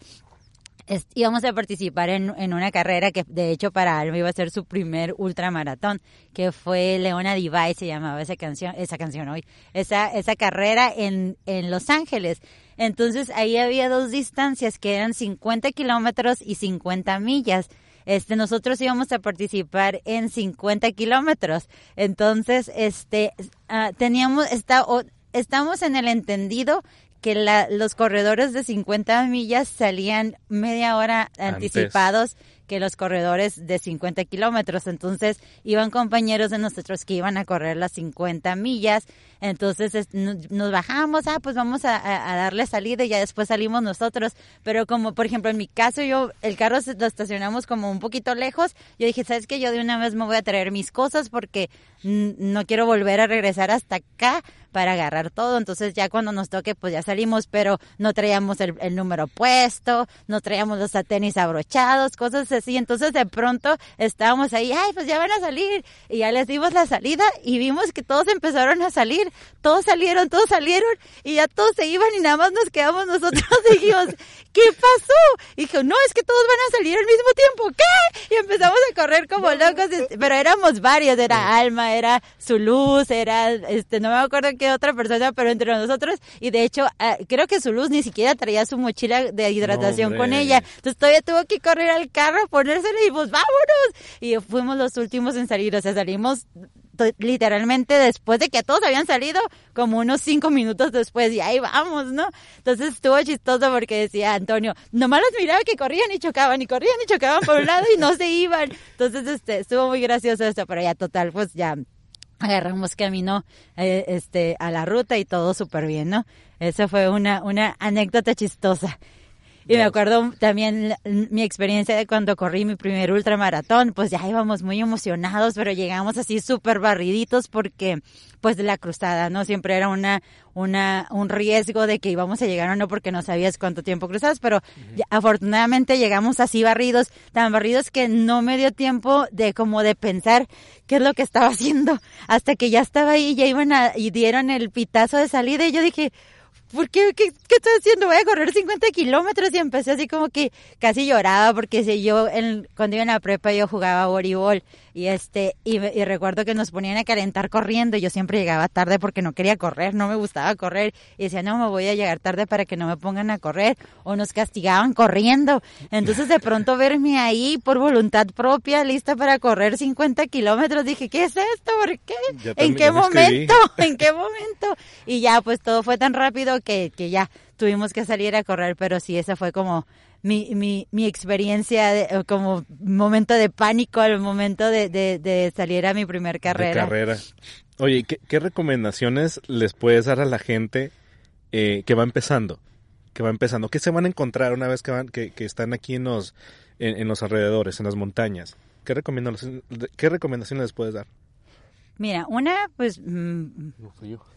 íbamos a participar en, en, una carrera que de hecho para Alma iba a ser su primer ultramaratón, que fue Leona Divide, se llamaba esa canción, esa canción hoy, esa, esa carrera en, en Los Ángeles. Entonces ahí había dos distancias que eran 50 kilómetros y 50 millas. Este, nosotros íbamos a participar en 50 kilómetros. Entonces, este, uh, teníamos, está, estamos en el entendido que la, los corredores de 50 millas salían media hora anticipados que los corredores de 50 kilómetros. Entonces iban compañeros de nosotros que iban a correr las 50 millas. Entonces nos bajamos, ah, pues vamos a, darle salida y ya después salimos nosotros. Pero como por ejemplo en mi caso yo, el carro lo estacionamos como un poquito lejos. Yo dije, ¿sabes qué? Yo de una vez me voy a traer mis cosas porque no quiero volver a regresar hasta acá para agarrar todo. Entonces ya cuando nos toque, pues ya salimos, pero no traíamos el, número puesto, no traíamos los tenis abrochados, cosas así. Entonces de pronto estábamos ahí, ay, pues ya van a salir. Y ya les dimos la salida y vimos que todos empezaron a salir. Todos salieron, todos salieron y ya todos se iban y nada más nos quedamos nosotros. Y dijimos, ¿qué pasó? Y dijo, no, es que todos van a salir al mismo tiempo. ¿Qué? Y empezamos a correr como locos, pero éramos varios, era Alma, era su luz, era, este, no me acuerdo que otra persona, pero entre nosotros, y de hecho, ah, creo que su luz ni siquiera traía su mochila de hidratación con ella. Entonces todavía tuvo que correr al carro, ponérsela y pues vámonos. Y fuimos los últimos en salir, o sea, salimos literalmente después de que todos habían salido, como unos cinco minutos después, y ahí vamos, ¿no? Entonces estuvo chistoso porque decía Antonio, nomás los miraba que corrían y chocaban, y corrían y chocaban por un lado y no se iban. Entonces, este, estuvo muy gracioso esto, pero ya total, pues ya agarramos camino eh, este a la ruta y todo súper bien, ¿no? Esa fue una, una anécdota chistosa. Y me acuerdo también mi experiencia de cuando corrí mi primer ultramaratón, pues ya íbamos muy emocionados, pero llegamos así súper barriditos porque pues la cruzada, ¿no? Siempre era una, una, un riesgo de que íbamos a llegar o no porque no sabías cuánto tiempo cruzabas, pero afortunadamente llegamos así barridos, tan barridos que no me dio tiempo de como de pensar qué es lo que estaba haciendo, hasta que ya estaba ahí, ya iban a, y dieron el pitazo de salida y yo dije, ¿por qué, qué, qué estoy haciendo? Voy a correr 50 kilómetros y empecé así como que casi lloraba porque si yo en, cuando iba en la prepa yo jugaba voleibol y este y, recuerdo que nos ponían a calentar corriendo y yo siempre llegaba tarde porque no quería correr, no me gustaba correr y decía no me voy a llegar tarde para que no me pongan a correr o nos castigaban corriendo. Entonces de pronto verme ahí por voluntad propia lista para correr 50 kilómetros dije ¿qué es esto? ¿Por qué? ¿En qué momento? ¿En qué momento? Y ya pues todo fue tan rápido que, que ya tuvimos que salir a correr, pero sí, esa fue como mi, mi, mi experiencia como momento de pánico al momento de, de, salir a mi primer carrera. carrera. Oye, ¿qué, ¿qué, recomendaciones les puedes dar a la gente eh, que va empezando? Que va empezando. ¿Qué se van a encontrar una vez que, van, que, que están aquí en los, en, en, los alrededores, en las montañas? ¿Qué recomendaciones, ¿Qué recomendaciones les puedes dar? Mira, una pues mm,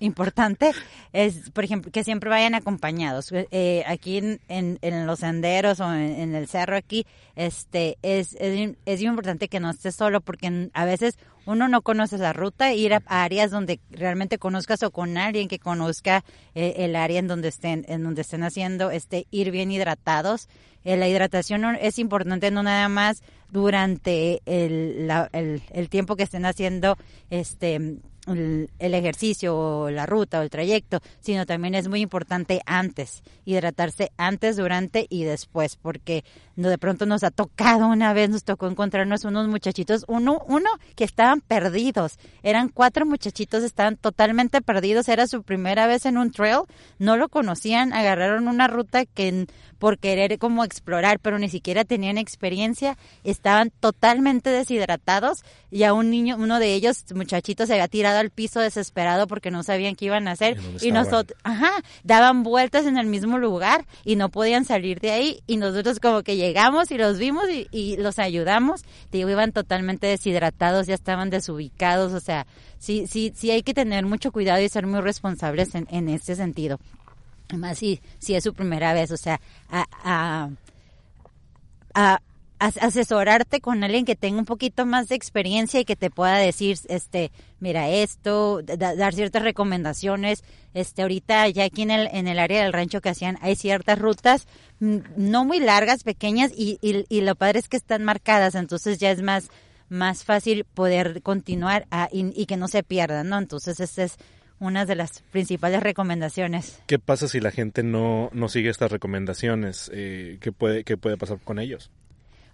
importante es, por ejemplo, que siempre vayan acompañados. Eh, aquí en, en, los senderos o en, el cerro aquí, este es, es, es importante que no estés solo porque a veces uno no conoce la ruta, ir a áreas donde realmente conozcas o con alguien que conozca eh, el área en donde estén, en donde estén haciendo, este, ir bien hidratados. Eh, la hidratación es importante no nada más durante el, el, el tiempo que estén haciendo este el, ejercicio o la ruta o el trayecto, sino también es muy importante antes, hidratarse antes, durante y después, porque de pronto nos ha tocado una vez, nos tocó encontrarnos unos muchachitos, uno, uno que estaban perdidos, eran cuatro muchachitos, estaban totalmente perdidos, era su primera vez en un trail, no lo conocían, agarraron una ruta que por querer como explorar, pero ni siquiera tenían experiencia, estaban totalmente deshidratados y a un niño, uno de ellos, muchachitos, se había tirado al piso desesperado porque no sabían qué iban a hacer y nosotros, ajá, daban vueltas en el mismo lugar y no podían salir de ahí y nosotros como que llegamos y los vimos y, los ayudamos, digo, iban totalmente deshidratados, ya estaban desubicados, o sea, sí, sí, sí hay que tener mucho cuidado y ser muy responsables en, en ese sentido. Además, si, si es su primera vez, o sea, a, a asesorarte con alguien que tenga un poquito más de experiencia y que te pueda decir, este, mira esto, dar ciertas recomendaciones. Este, ahorita ya aquí en el, en el área del rancho que hacían, hay ciertas rutas mm, no muy largas, pequeñas y, y, lo padre es que están marcadas, entonces ya es más, más fácil poder continuar y, que no se pierdan, ¿no? Entonces esa es una de las principales recomendaciones. ¿Qué pasa si la gente no, no sigue estas recomendaciones? Eh, ¿qué, puede, ¿Qué puede pasar con ellos?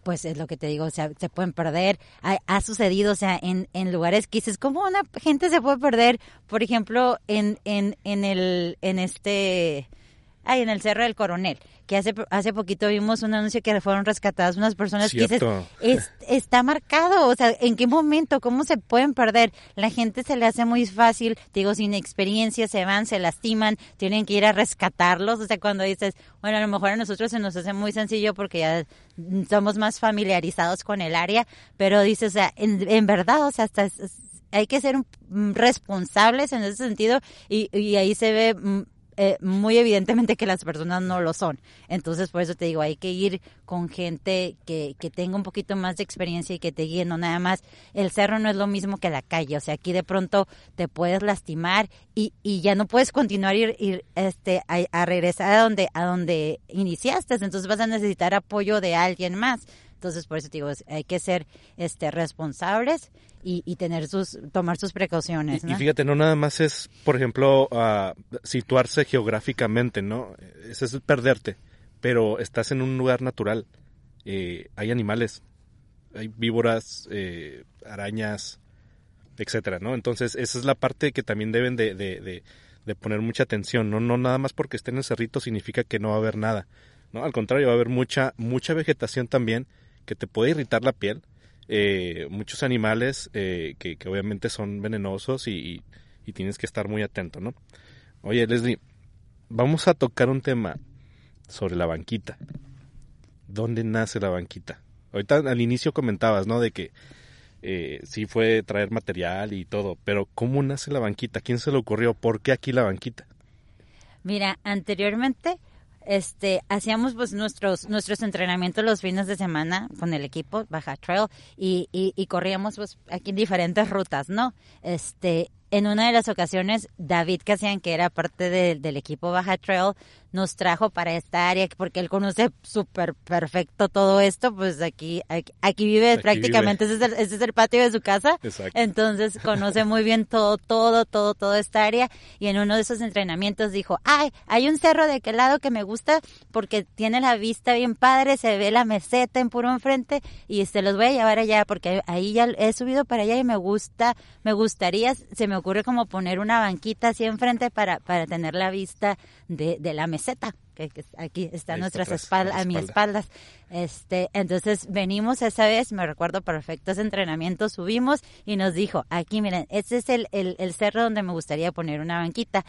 Pues es lo que te digo, o sea, se pueden perder. Ha, sucedido, o sea, en, en lugares que dices, ¿cómo una gente se puede perder? Por ejemplo, en, en, en el, en este, ay, en el Cerro del Coronel, que hace, hace poquito vimos un anuncio que fueron rescatadas unas personas que dices, Cierto. es- está marcado, o sea, ¿en qué momento? ¿Cómo se pueden perder? La gente se le hace muy fácil, digo, sin experiencia, se van, se lastiman, tienen que ir a rescatarlos, o sea, cuando dices, bueno, a lo mejor a nosotros se nos hace muy sencillo porque ya somos más familiarizados con el área, pero dices, o sea, en, en verdad, o sea, hasta hay que ser mm, responsables en ese sentido y, y ahí se ve mm, eh, muy evidentemente que las personas no lo son. Entonces, por eso te digo, hay que ir con gente que, que tenga un poquito más de experiencia y que te guíe, no nada más. El cerro no es lo mismo que la calle, o sea, aquí de pronto te puedes lastimar y, y ya no puedes continuar ir, ir este, a, a regresar a donde, a donde iniciaste, entonces vas a necesitar apoyo de alguien más. Entonces, por eso te digo, hay que ser este, responsables y, y tener sus, tomar sus precauciones, Y, ¿no? y fíjate, no nada más es, por ejemplo, ah, situarse geográficamente, ¿no? Ese es perderte, pero estás en un lugar natural. Eh, hay animales, hay víboras, eh, arañas, etcétera, ¿no? Entonces, esa es la parte que también deben de, de, de- de poner mucha atención, ¿no? No nada más porque esté en el cerrito significa que no va a haber nada, ¿no? Al contrario, va a haber mucha, mucha vegetación también que te puede irritar la piel, eh, muchos animales eh, que, obviamente son venenosos y tienes que estar muy atento, ¿no? Oye, Leslie, vamos a tocar un tema sobre la banquita. ¿Dónde nace la banquita? Ahorita al inicio comentabas, ¿no? De que eh, sí fue traer material y todo, pero ¿cómo nace la banquita? ¿Quién se le ocurrió? ¿Por qué aquí la banquita? Mira, anteriormente este hacíamos pues nuestros nuestros entrenamientos los fines de semana con el equipo Baja Trail y, y, y corríamos pues aquí en diferentes rutas, ¿no? Este en una de las ocasiones David Casian, que era parte de- del equipo Baja Trail, nos trajo para esta área porque él conoce súper perfecto todo esto, pues aquí aquí, aquí vive Aquí prácticamente, Ese, es el, ese es el patio de su casa. Exacto. Entonces conoce muy bien todo, todo, todo, toda esta área. Y en uno de esos entrenamientos dijo, ay, hay un cerro de aquel lado que me gusta porque tiene la vista bien padre, se ve la meseta en puro enfrente y se los voy a llevar allá porque ahí ya he subido para allá y me gusta, me gustaría, se me ocurre como poner una banquita así enfrente para, para tener la vista de, de la meseta. Que, que aquí está está nuestras atrás, espaldas, a la a mi espalda. espaldas. Este, entonces venimos esa vez, me recuerdo perfecto ese entrenamiento, subimos y nos dijo, aquí miren, este es el, el, el cerro donde me gustaría poner una banquita.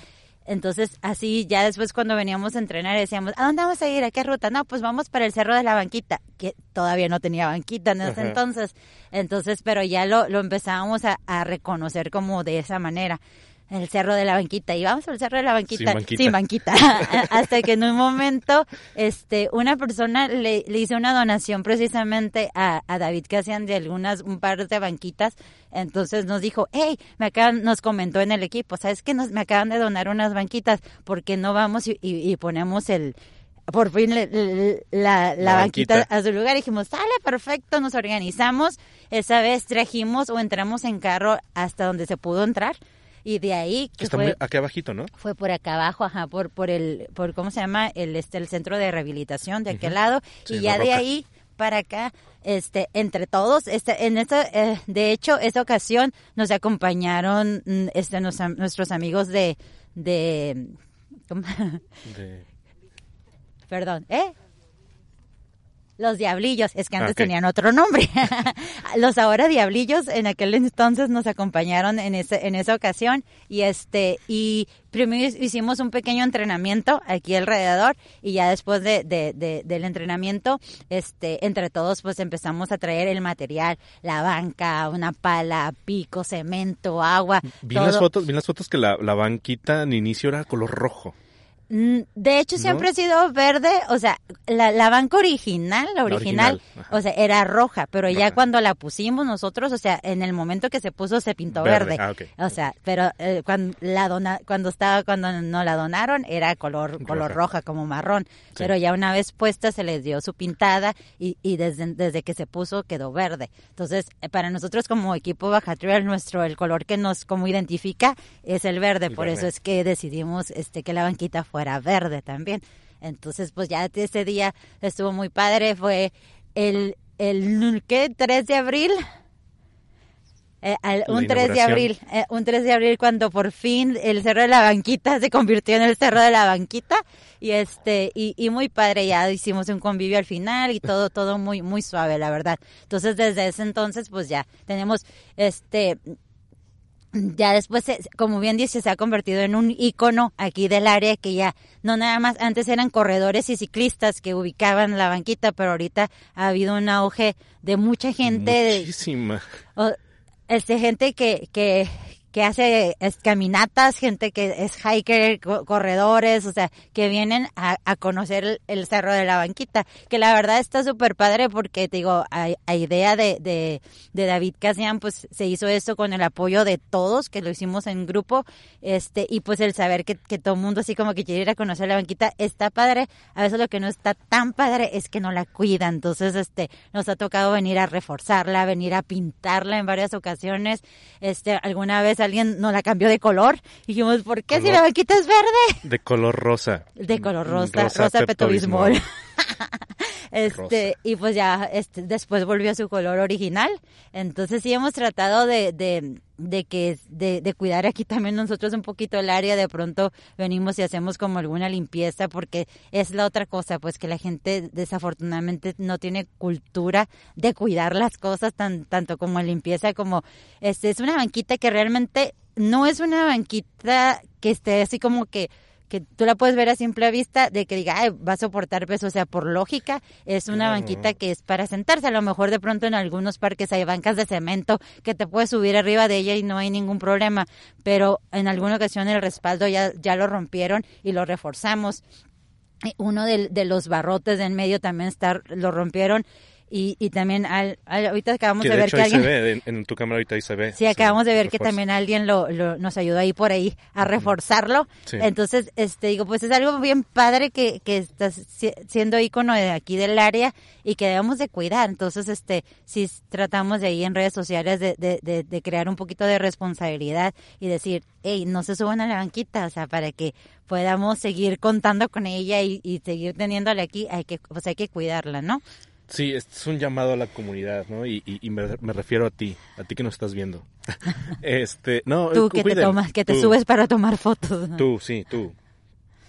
Entonces, así ya después cuando veníamos a entrenar decíamos, ¿a dónde vamos a ir? ¿A qué ruta? No, pues vamos para el Cerro de la Banquita, que todavía no tenía banquita en ese Ajá. entonces. Entonces, pero ya lo, lo empezábamos a, a reconocer como de esa manera. El Cerro de la Banquita. Y vamos al Cerro de la Banquita. Sin banquita. Hasta que en un momento, este, una persona le, le hizo una donación precisamente a, a David Casian de algunas, un par de banquitas. Entonces nos dijo, hey, me acaban, nos comentó en el equipo, ¿sabes qué? Nos, me acaban de donar unas banquitas, porque no vamos y, y- y ponemos el, por fin le- le- la, la, La banquita, banquita. a su lugar? Y dijimos, sale, perfecto, nos organizamos. Esa vez trajimos o entramos en carro hasta donde se pudo entrar. Y de ahí, que Está fue, muy- aquí abajito, ¿no? fue por acá abajo, ajá, por, por el, por, ¿cómo se llama? El, este, el centro de rehabilitación de aquel lado. Sí, y ya de ahí para acá, este, entre todos, este, en esta, eh, de hecho, esa ocasión nos acompañaron, mm, este, nos- nuestros amigos de, de, ¿cómo? De- perdón, ¿eh? Los diablillos, es que antes tenían otro nombre. Los ahora diablillos en aquel entonces nos acompañaron en ese, en esa ocasión y este, y primero hicimos un pequeño entrenamiento aquí alrededor y ya después de, de- de- del entrenamiento, este, entre todos pues empezamos a traer el material, la banca, una pala, pico, cemento, agua. Vi las fotos, vi las fotos que la, la banquita al inicio era color rojo. Mm, De hecho, ¿No? siempre ha sido verde, o sea, la, la banca original, la La original, o sea, era roja, pero ya Roja. cuando la pusimos nosotros, o sea, en el momento que se puso se pintó Verde, verde. ah. O sea, pero eh, cuando la dona, cuando estaba, cuando no la donaron, era color, color Roja. roja, como marrón. Pero ya una vez puesta se les dio su pintada y, y desde, desde que se puso quedó verde. Entonces, eh, para nosotros como equipo Baja Trail, nuestro, el color que nos como identifica es el verde, El por verde. eso es que decidimos este que la banquita fuera verde también. Entonces, pues ya ese día estuvo muy padre, fue el, el ¿qué? 3 de abril. Eh, al- un 3 de abril, eh, un 3 de abril cuando por fin el Cerro de la Banquita se convirtió en el Cerro de la Banquita y este y, y muy padre ya hicimos un convivio al final y todo todo muy muy suave la verdad. Entonces desde ese entonces pues ya tenemos este ya después, como bien dice, se ha convertido en un icono aquí del área que ya no nada más, antes eran corredores y ciclistas que ubicaban la banquita, pero ahorita ha habido un auge de mucha gente, de, Muchísima. o- este, gente que, que, que hace caminatas, gente que es hiker, co- corredores, o sea, que vienen a, a conocer el, el Cerro de la Banquita, que la verdad está súper padre porque, te digo, a, a idea de, de, de David Casian, pues se hizo eso con el apoyo de todos, que lo hicimos en grupo, este, y pues el saber que, que todo el mundo así como que quiere ir a conocer la banquita está padre, a veces lo que no está tan padre es que no la cuidan, entonces, este, nos ha tocado venir a reforzarla, venir a pintarla en varias ocasiones, este, alguna vez alguien nos la cambió de color, y dijimos, ¿por qué si la banquita es verde? De color rosa. De color rosa, rosa, petobismol. Pepto-Bismol. este, Rosa. y pues ya este, después volvió a su color original. Entonces sí hemos tratado de, de, de que de, de cuidar aquí también nosotros un poquito el área. De pronto venimos y hacemos como alguna limpieza porque es la otra cosa, pues que la gente desafortunadamente no tiene cultura de cuidar las cosas tan, tanto como limpieza como este es una banquita que realmente no es una banquita que esté así como que que tú la puedes ver a simple vista de que diga, "Ay, va a soportar peso, o sea, por lógica, es una Claro. banquita que es para sentarse. A lo mejor de pronto en algunos parques hay bancas de cemento que te puedes subir arriba de ella y no hay ningún problema, pero en alguna ocasión el respaldo ya, ya lo rompieron y lo reforzamos. Uno de, de los barrotes de en medio también está, lo rompieron y, y también al, al- ahorita acabamos Que de de ver hecho que ahí alguien... se ve, en, en tu cámara ahorita ahí se ve. Sí, acabamos de ver que también alguien lo, lo- nos ayudó ahí por ahí a reforzarlo. Sí. Entonces, este digo, pues es algo bien padre que, que está si- siendo ícono de aquí del área y que debemos de cuidar. Entonces, este, sí tratamos de ahí en redes sociales de, de, de, de crear un poquito de responsabilidad y decir, hey, no se suban a la banquita, o sea, para que podamos seguir contando con ella y, y seguir teniéndola aquí, hay que, pues hay que cuidarla, ¿no? Sí, es es un llamado a la comunidad, ¿no? Y, y- y me, me refiero a ti, a ti que nos estás viendo. este, no, Tú cu- que te tomas, que te tú, subes para tomar fotos. ¿no? Tú, sí, tú.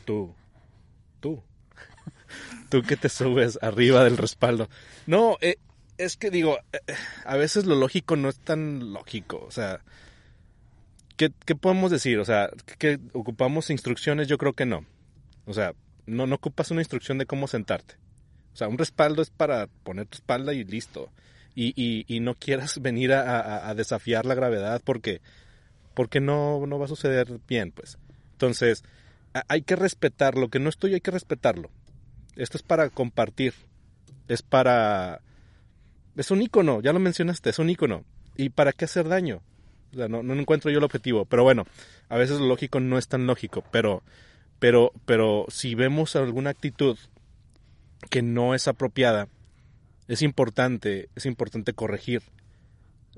Tú. Tú. tú que te subes arriba del respaldo. No, eh, es que digo, eh, a veces lo lógico no es tan lógico. O sea, ¿qué, qué podemos decir? O sea, ¿que ocupamos instrucciones? Yo creo que no. O sea, no, no ocupas una instrucción de cómo sentarte. O sea, un respaldo es para poner tu espalda y listo. Y, y, y no quieras venir a, a- desafiar la gravedad porque, porque no, no va a suceder bien, pues. Entonces, hay que respetar lo que no estoy, hay que respetarlo. Esto es para compartir. Es para... Es un icono, ya lo mencionaste, es un icono. ¿Y para qué hacer daño? O sea, no, no encuentro yo el objetivo. Pero bueno, a veces lo lógico no es tan lógico. Pero, pero, pero si vemos alguna actitud que no es apropiada, es importante, es importante corregir.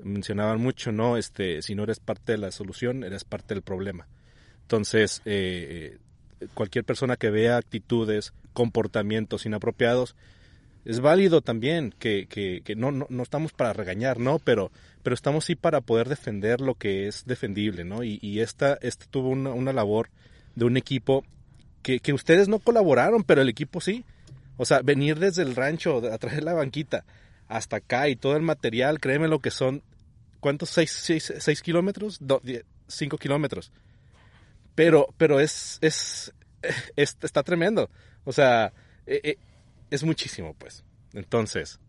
Mencionaban mucho, ¿no? Este, si no eres parte de la solución, eres parte del problema. Entonces, eh, eh, cualquier persona que vea actitudes, comportamientos inapropiados, es válido también que, que, que no, no, no estamos para regañar, ¿no? Pero, pero estamos sí para poder defender lo que es defendible, ¿no? Y, y esta, esta tuvo una, una labor de un equipo que, que ustedes no colaboraron, pero el equipo sí. O sea, venir desde el rancho, a traer la banquita, hasta acá y todo el material, créeme lo que son, ¿cuántos? ¿Seis, seis, seis kilómetros? Do- cinco kilómetros. Pero, pero es, es, es- está tremendo. O sea, eh, eh, es muchísimo, pues. Entonces,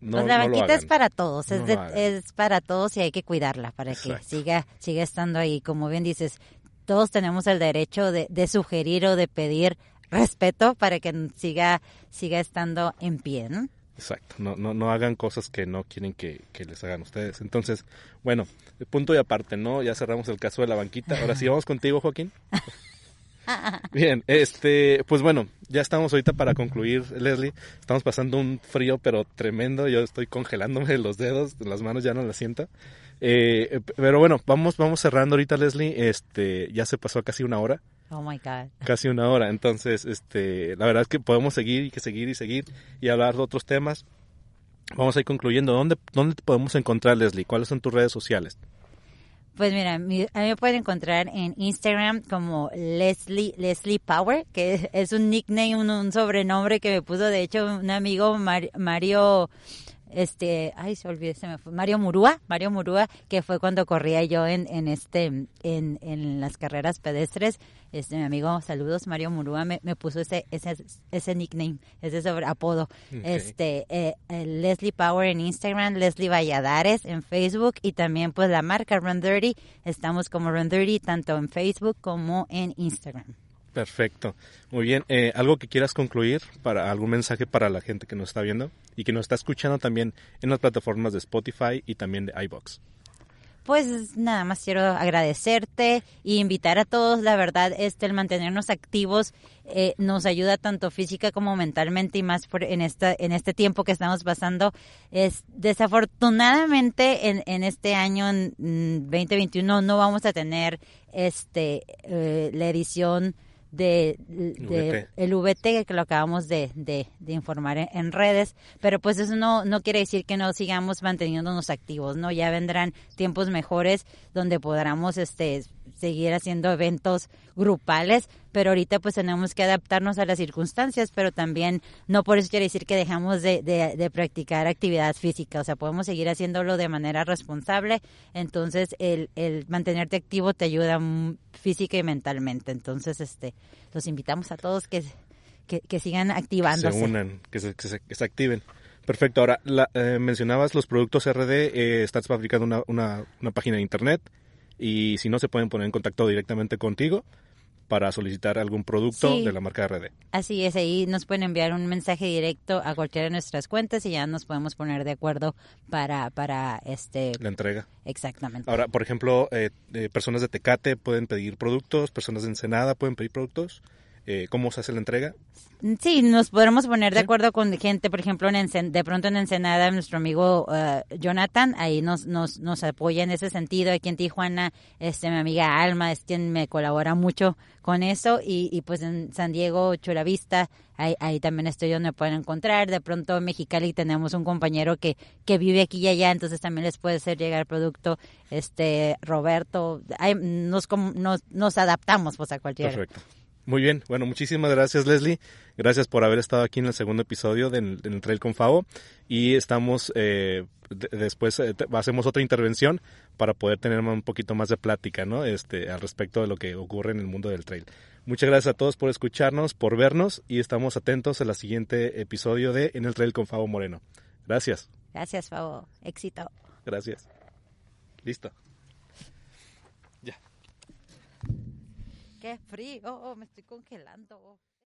no, pues la no lo banquita es para todos, es, de- para todos y hay que cuidarla para Exacto. que siga, siga estando ahí. Como bien dices, todos tenemos el derecho de, de sugerir o de pedir respeto para que siga, siga estando en pie, ¿no? Exacto, no, no, no hagan cosas que no quieren que, que les hagan ustedes. Entonces, bueno, punto y aparte, ¿no? Ya cerramos el caso de la banquita. Ahora sí, vamos contigo, Joaquín. Bien, este, pues bueno, ya estamos ahorita para concluir, Leslie. Estamos pasando un frío, pero tremendo. Yo estoy congelándome los dedos, las manos ya no las siento. Eh, pero bueno, vamos, vamos cerrando ahorita, Leslie. Este, ya se pasó casi una hora Oh my God. casi una hora. Entonces, este, la verdad es que podemos seguir y que seguir y seguir y hablar de otros temas. vamos a ir concluyendo. ¿Dónde, ¿Dónde te podemos encontrar, Leslie? ¿Cuáles son tus redes sociales? Pues mira, mi- a mí me pueden encontrar en Instagram como Leslie, Leslie Power, que es un nickname, un, un sobrenombre que me puso de hecho un amigo Mar- Mario, este, ay se olvidé, se me fue, Mario Murúa, Mario Murúa, que fue cuando corría yo en, en este, en, en las carreras pedestres, este, mi amigo, saludos, Mario Murúa me, me puso ese, ese, ese nickname, ese sobre apodo, este, eh, eh, Leslie Power en Instagram, Leslie Valladares en Facebook y también pues la marca Run Dirty, estamos como Run Dirty tanto en Facebook como en Instagram. Perfecto. Muy bien. Eh, ¿Algo que quieras concluir? para ¿Algún mensaje para la gente que nos está viendo? Y que nos está escuchando también en las plataformas de Spotify y también de iBox. Pues nada más quiero agradecerte y invitar a todos, la verdad, este el mantenernos activos eh, nos ayuda tanto física como mentalmente y más por en esta en este tiempo que estamos pasando. Es desafortunadamente en, en este año en mm, 2021 no vamos a tener este eh, la edición de, de VT. el VT que lo acabamos de, de, de informar en, en redes, pero pues eso no, no quiere decir que no sigamos manteniéndonos activos, ¿no? Ya vendrán tiempos mejores donde podamos este seguir haciendo eventos grupales, pero ahorita pues tenemos que adaptarnos a las circunstancias, pero también no por eso quiere decir que dejamos de, de, practicar actividad física, o sea, podemos seguir haciéndolo de manera responsable, entonces el, el mantenerte activo te ayuda física y mentalmente, entonces este los invitamos a todos que, que, que sigan Que activándose. se unan, que se, que se, que se activen. Perfecto. Ahora, la- eh, mencionabas los productos RD. eh, estás fabricando una, una, una página de internet. Y si no, se pueden poner en contacto directamente contigo para solicitar algún producto Sí. de la marca RD. Así es, ahí nos pueden enviar un mensaje directo a cualquiera de nuestras cuentas y ya nos podemos poner de acuerdo para, para este, La entrega. exactamente. Ahora, por ejemplo, eh, eh, personas de Tecate pueden pedir productos, personas de Ensenada pueden pedir productos. Eh, ¿Cómo se hace la entrega? Sí, nos podremos poner de acuerdo con gente, por ejemplo, en de pronto en Ensenada, nuestro amigo eh, Jonathan, ahí nos, nos, nos apoya en ese sentido. Aquí en Tijuana, este, mi amiga Alma es quien me colabora mucho con eso. Y, y pues en San Diego, Chulavista, ahí, ahí también estoy donde me pueden encontrar. De pronto en Mexicali tenemos un compañero que, que vive aquí y allá, entonces también les puede hacer llegar producto. Este, Roberto, ahí nos, nos, nos adaptamos pues a cualquier. Perfecto. Muy bien. Bueno, muchísimas gracias, Leslie. Gracias por haber estado aquí en el segundo episodio del, del Trail con Favo. Y estamos, eh, de- después eh, hacemos otra intervención para poder tener un poquito más de plática, ¿no? Este, al respecto de lo que ocurre en el mundo del trail. Muchas gracias a todos por escucharnos, por vernos y estamos atentos al siguiente episodio de En el Trail con Favo Moreno. Gracias. Gracias, Fabo. Éxito. Gracias. Listo. Qué frío, me estoy congelando.